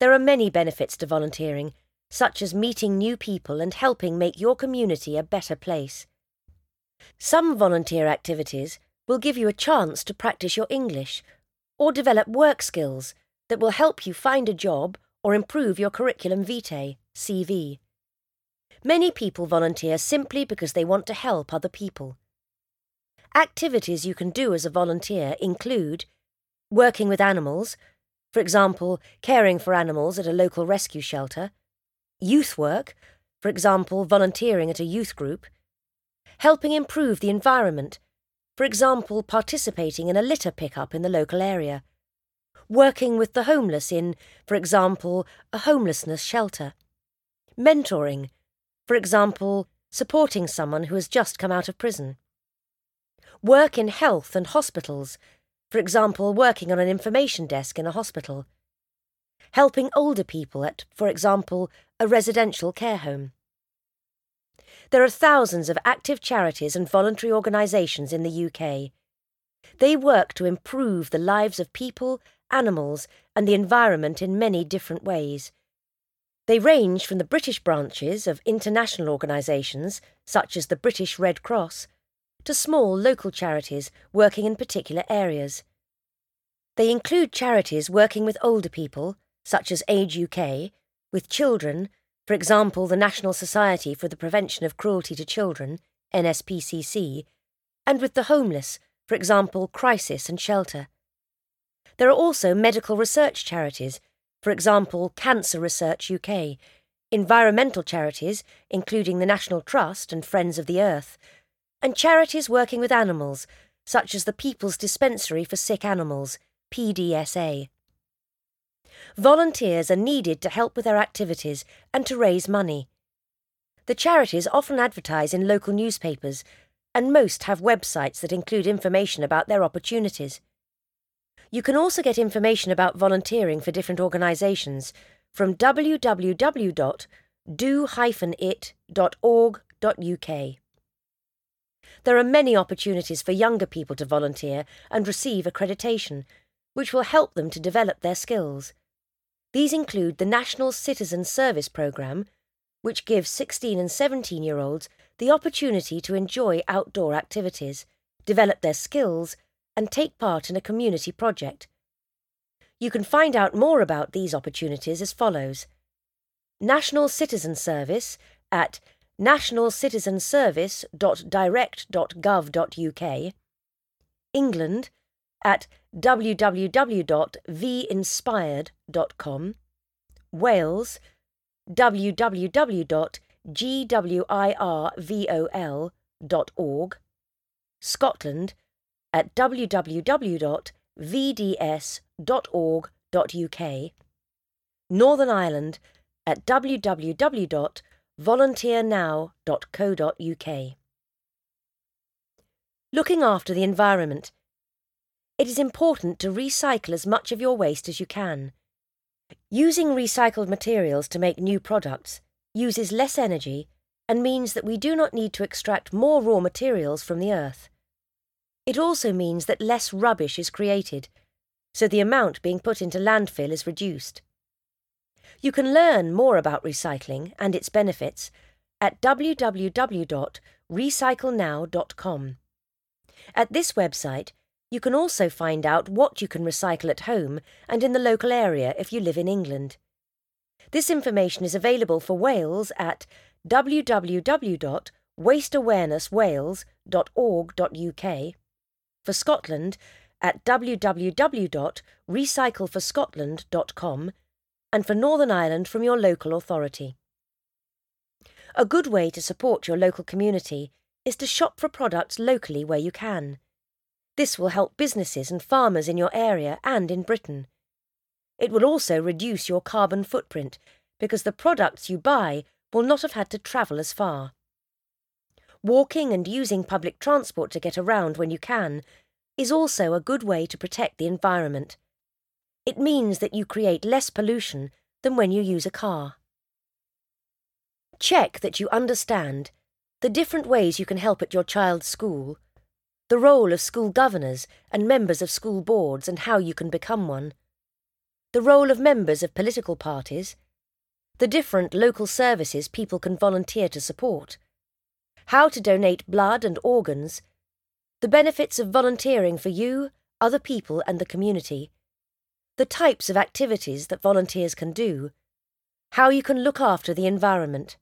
There are many benefits to volunteering, such as meeting new people and helping make your community a better place. Some volunteer activities will give you a chance to practice your English or develop work skills that will help you find a job or improve your curriculum vitae, CV. Many people volunteer simply because they want to help other people. Activities you can do as a volunteer include working with animals, for example, caring for animals at a local rescue shelter, youth work, for example, volunteering at a youth group, helping improve the environment, for example, participating in a litter pickup in the local area, working with the homeless in, for example, a homelessness shelter, mentoring, for example, supporting someone who has just come out of prison, work in health and hospitals, for example, working on an information desk in a hospital, helping older people at, for example, a residential care home. There are thousands of active charities and voluntary organisations in the UK. They work to improve the lives of people animals, and the environment in many different ways. They range from the British branches of international organisations, such as the British Red Cross, to small local charities working in particular areas. They include charities working with older people, such as Age UK, with children, for example, the National Society for the Prevention of Cruelty to Children, NSPCC, and with the homeless, for example, Crisis and Shelter. There are also medical research charities, for example, Cancer Research UK, environmental charities, including the National Trust and Friends of the Earth, and charities working with animals, such as the People's Dispensary for Sick Animals, PDSA. Volunteers are needed to help with their activities and to raise money. The charities often advertise in local newspapers, and most have websites that include information about their opportunities. You can also get information about volunteering for different organisations from www.do-it.org.uk. There are many opportunities for younger people to volunteer and receive accreditation, which will help them to develop their skills. These include the National Citizen Service Programme, which gives 16 and 17 year olds the opportunity to enjoy outdoor activities, develop their skills, and take part in a community project. You can find out more about these opportunities as follows National Citizen Service at nationalcitizenservice.direct.gov.uk, England at www.vinspired.com, Wales www.gwirvol.org, Scotland at www.vds.org.uk, Northern Ireland at www.volunteernow.co.uk. Looking after the environment. It is important to recycle as much of your waste as you can. Using recycled materials to make new products uses less energy and means that we do not need to extract more raw materials from the earth. It also means that less rubbish is created, so the amount being put into landfill is reduced. You can learn more about recycling and its benefits at www.recyclenow.com. At this website, you can also find out what you can recycle at home and in the local area if you live in England. This information is available for Wales at www.wasteawarenesswales.org.uk, for Scotland at www.recycleforscotland.com, and for Northern Ireland from your local authority. A good way to support your local community is to shop for products locally where you can. This will help businesses and farmers in your area and in Britain. It will also reduce your carbon footprint because the products you buy will not have had to travel as far. Walking and using public transport to get around when you can is also a good way to protect the environment. It means that you create less pollution than when you use a car. Check that you understand the different ways you can help at your child's school the role of school governors and members of school boards and how you can become one, the role of members of political parties, the different local services people can volunteer to support, how to donate blood and organs, the benefits of volunteering for you, other people, and the community, the types of activities that volunteers can do, how you can look after the environment.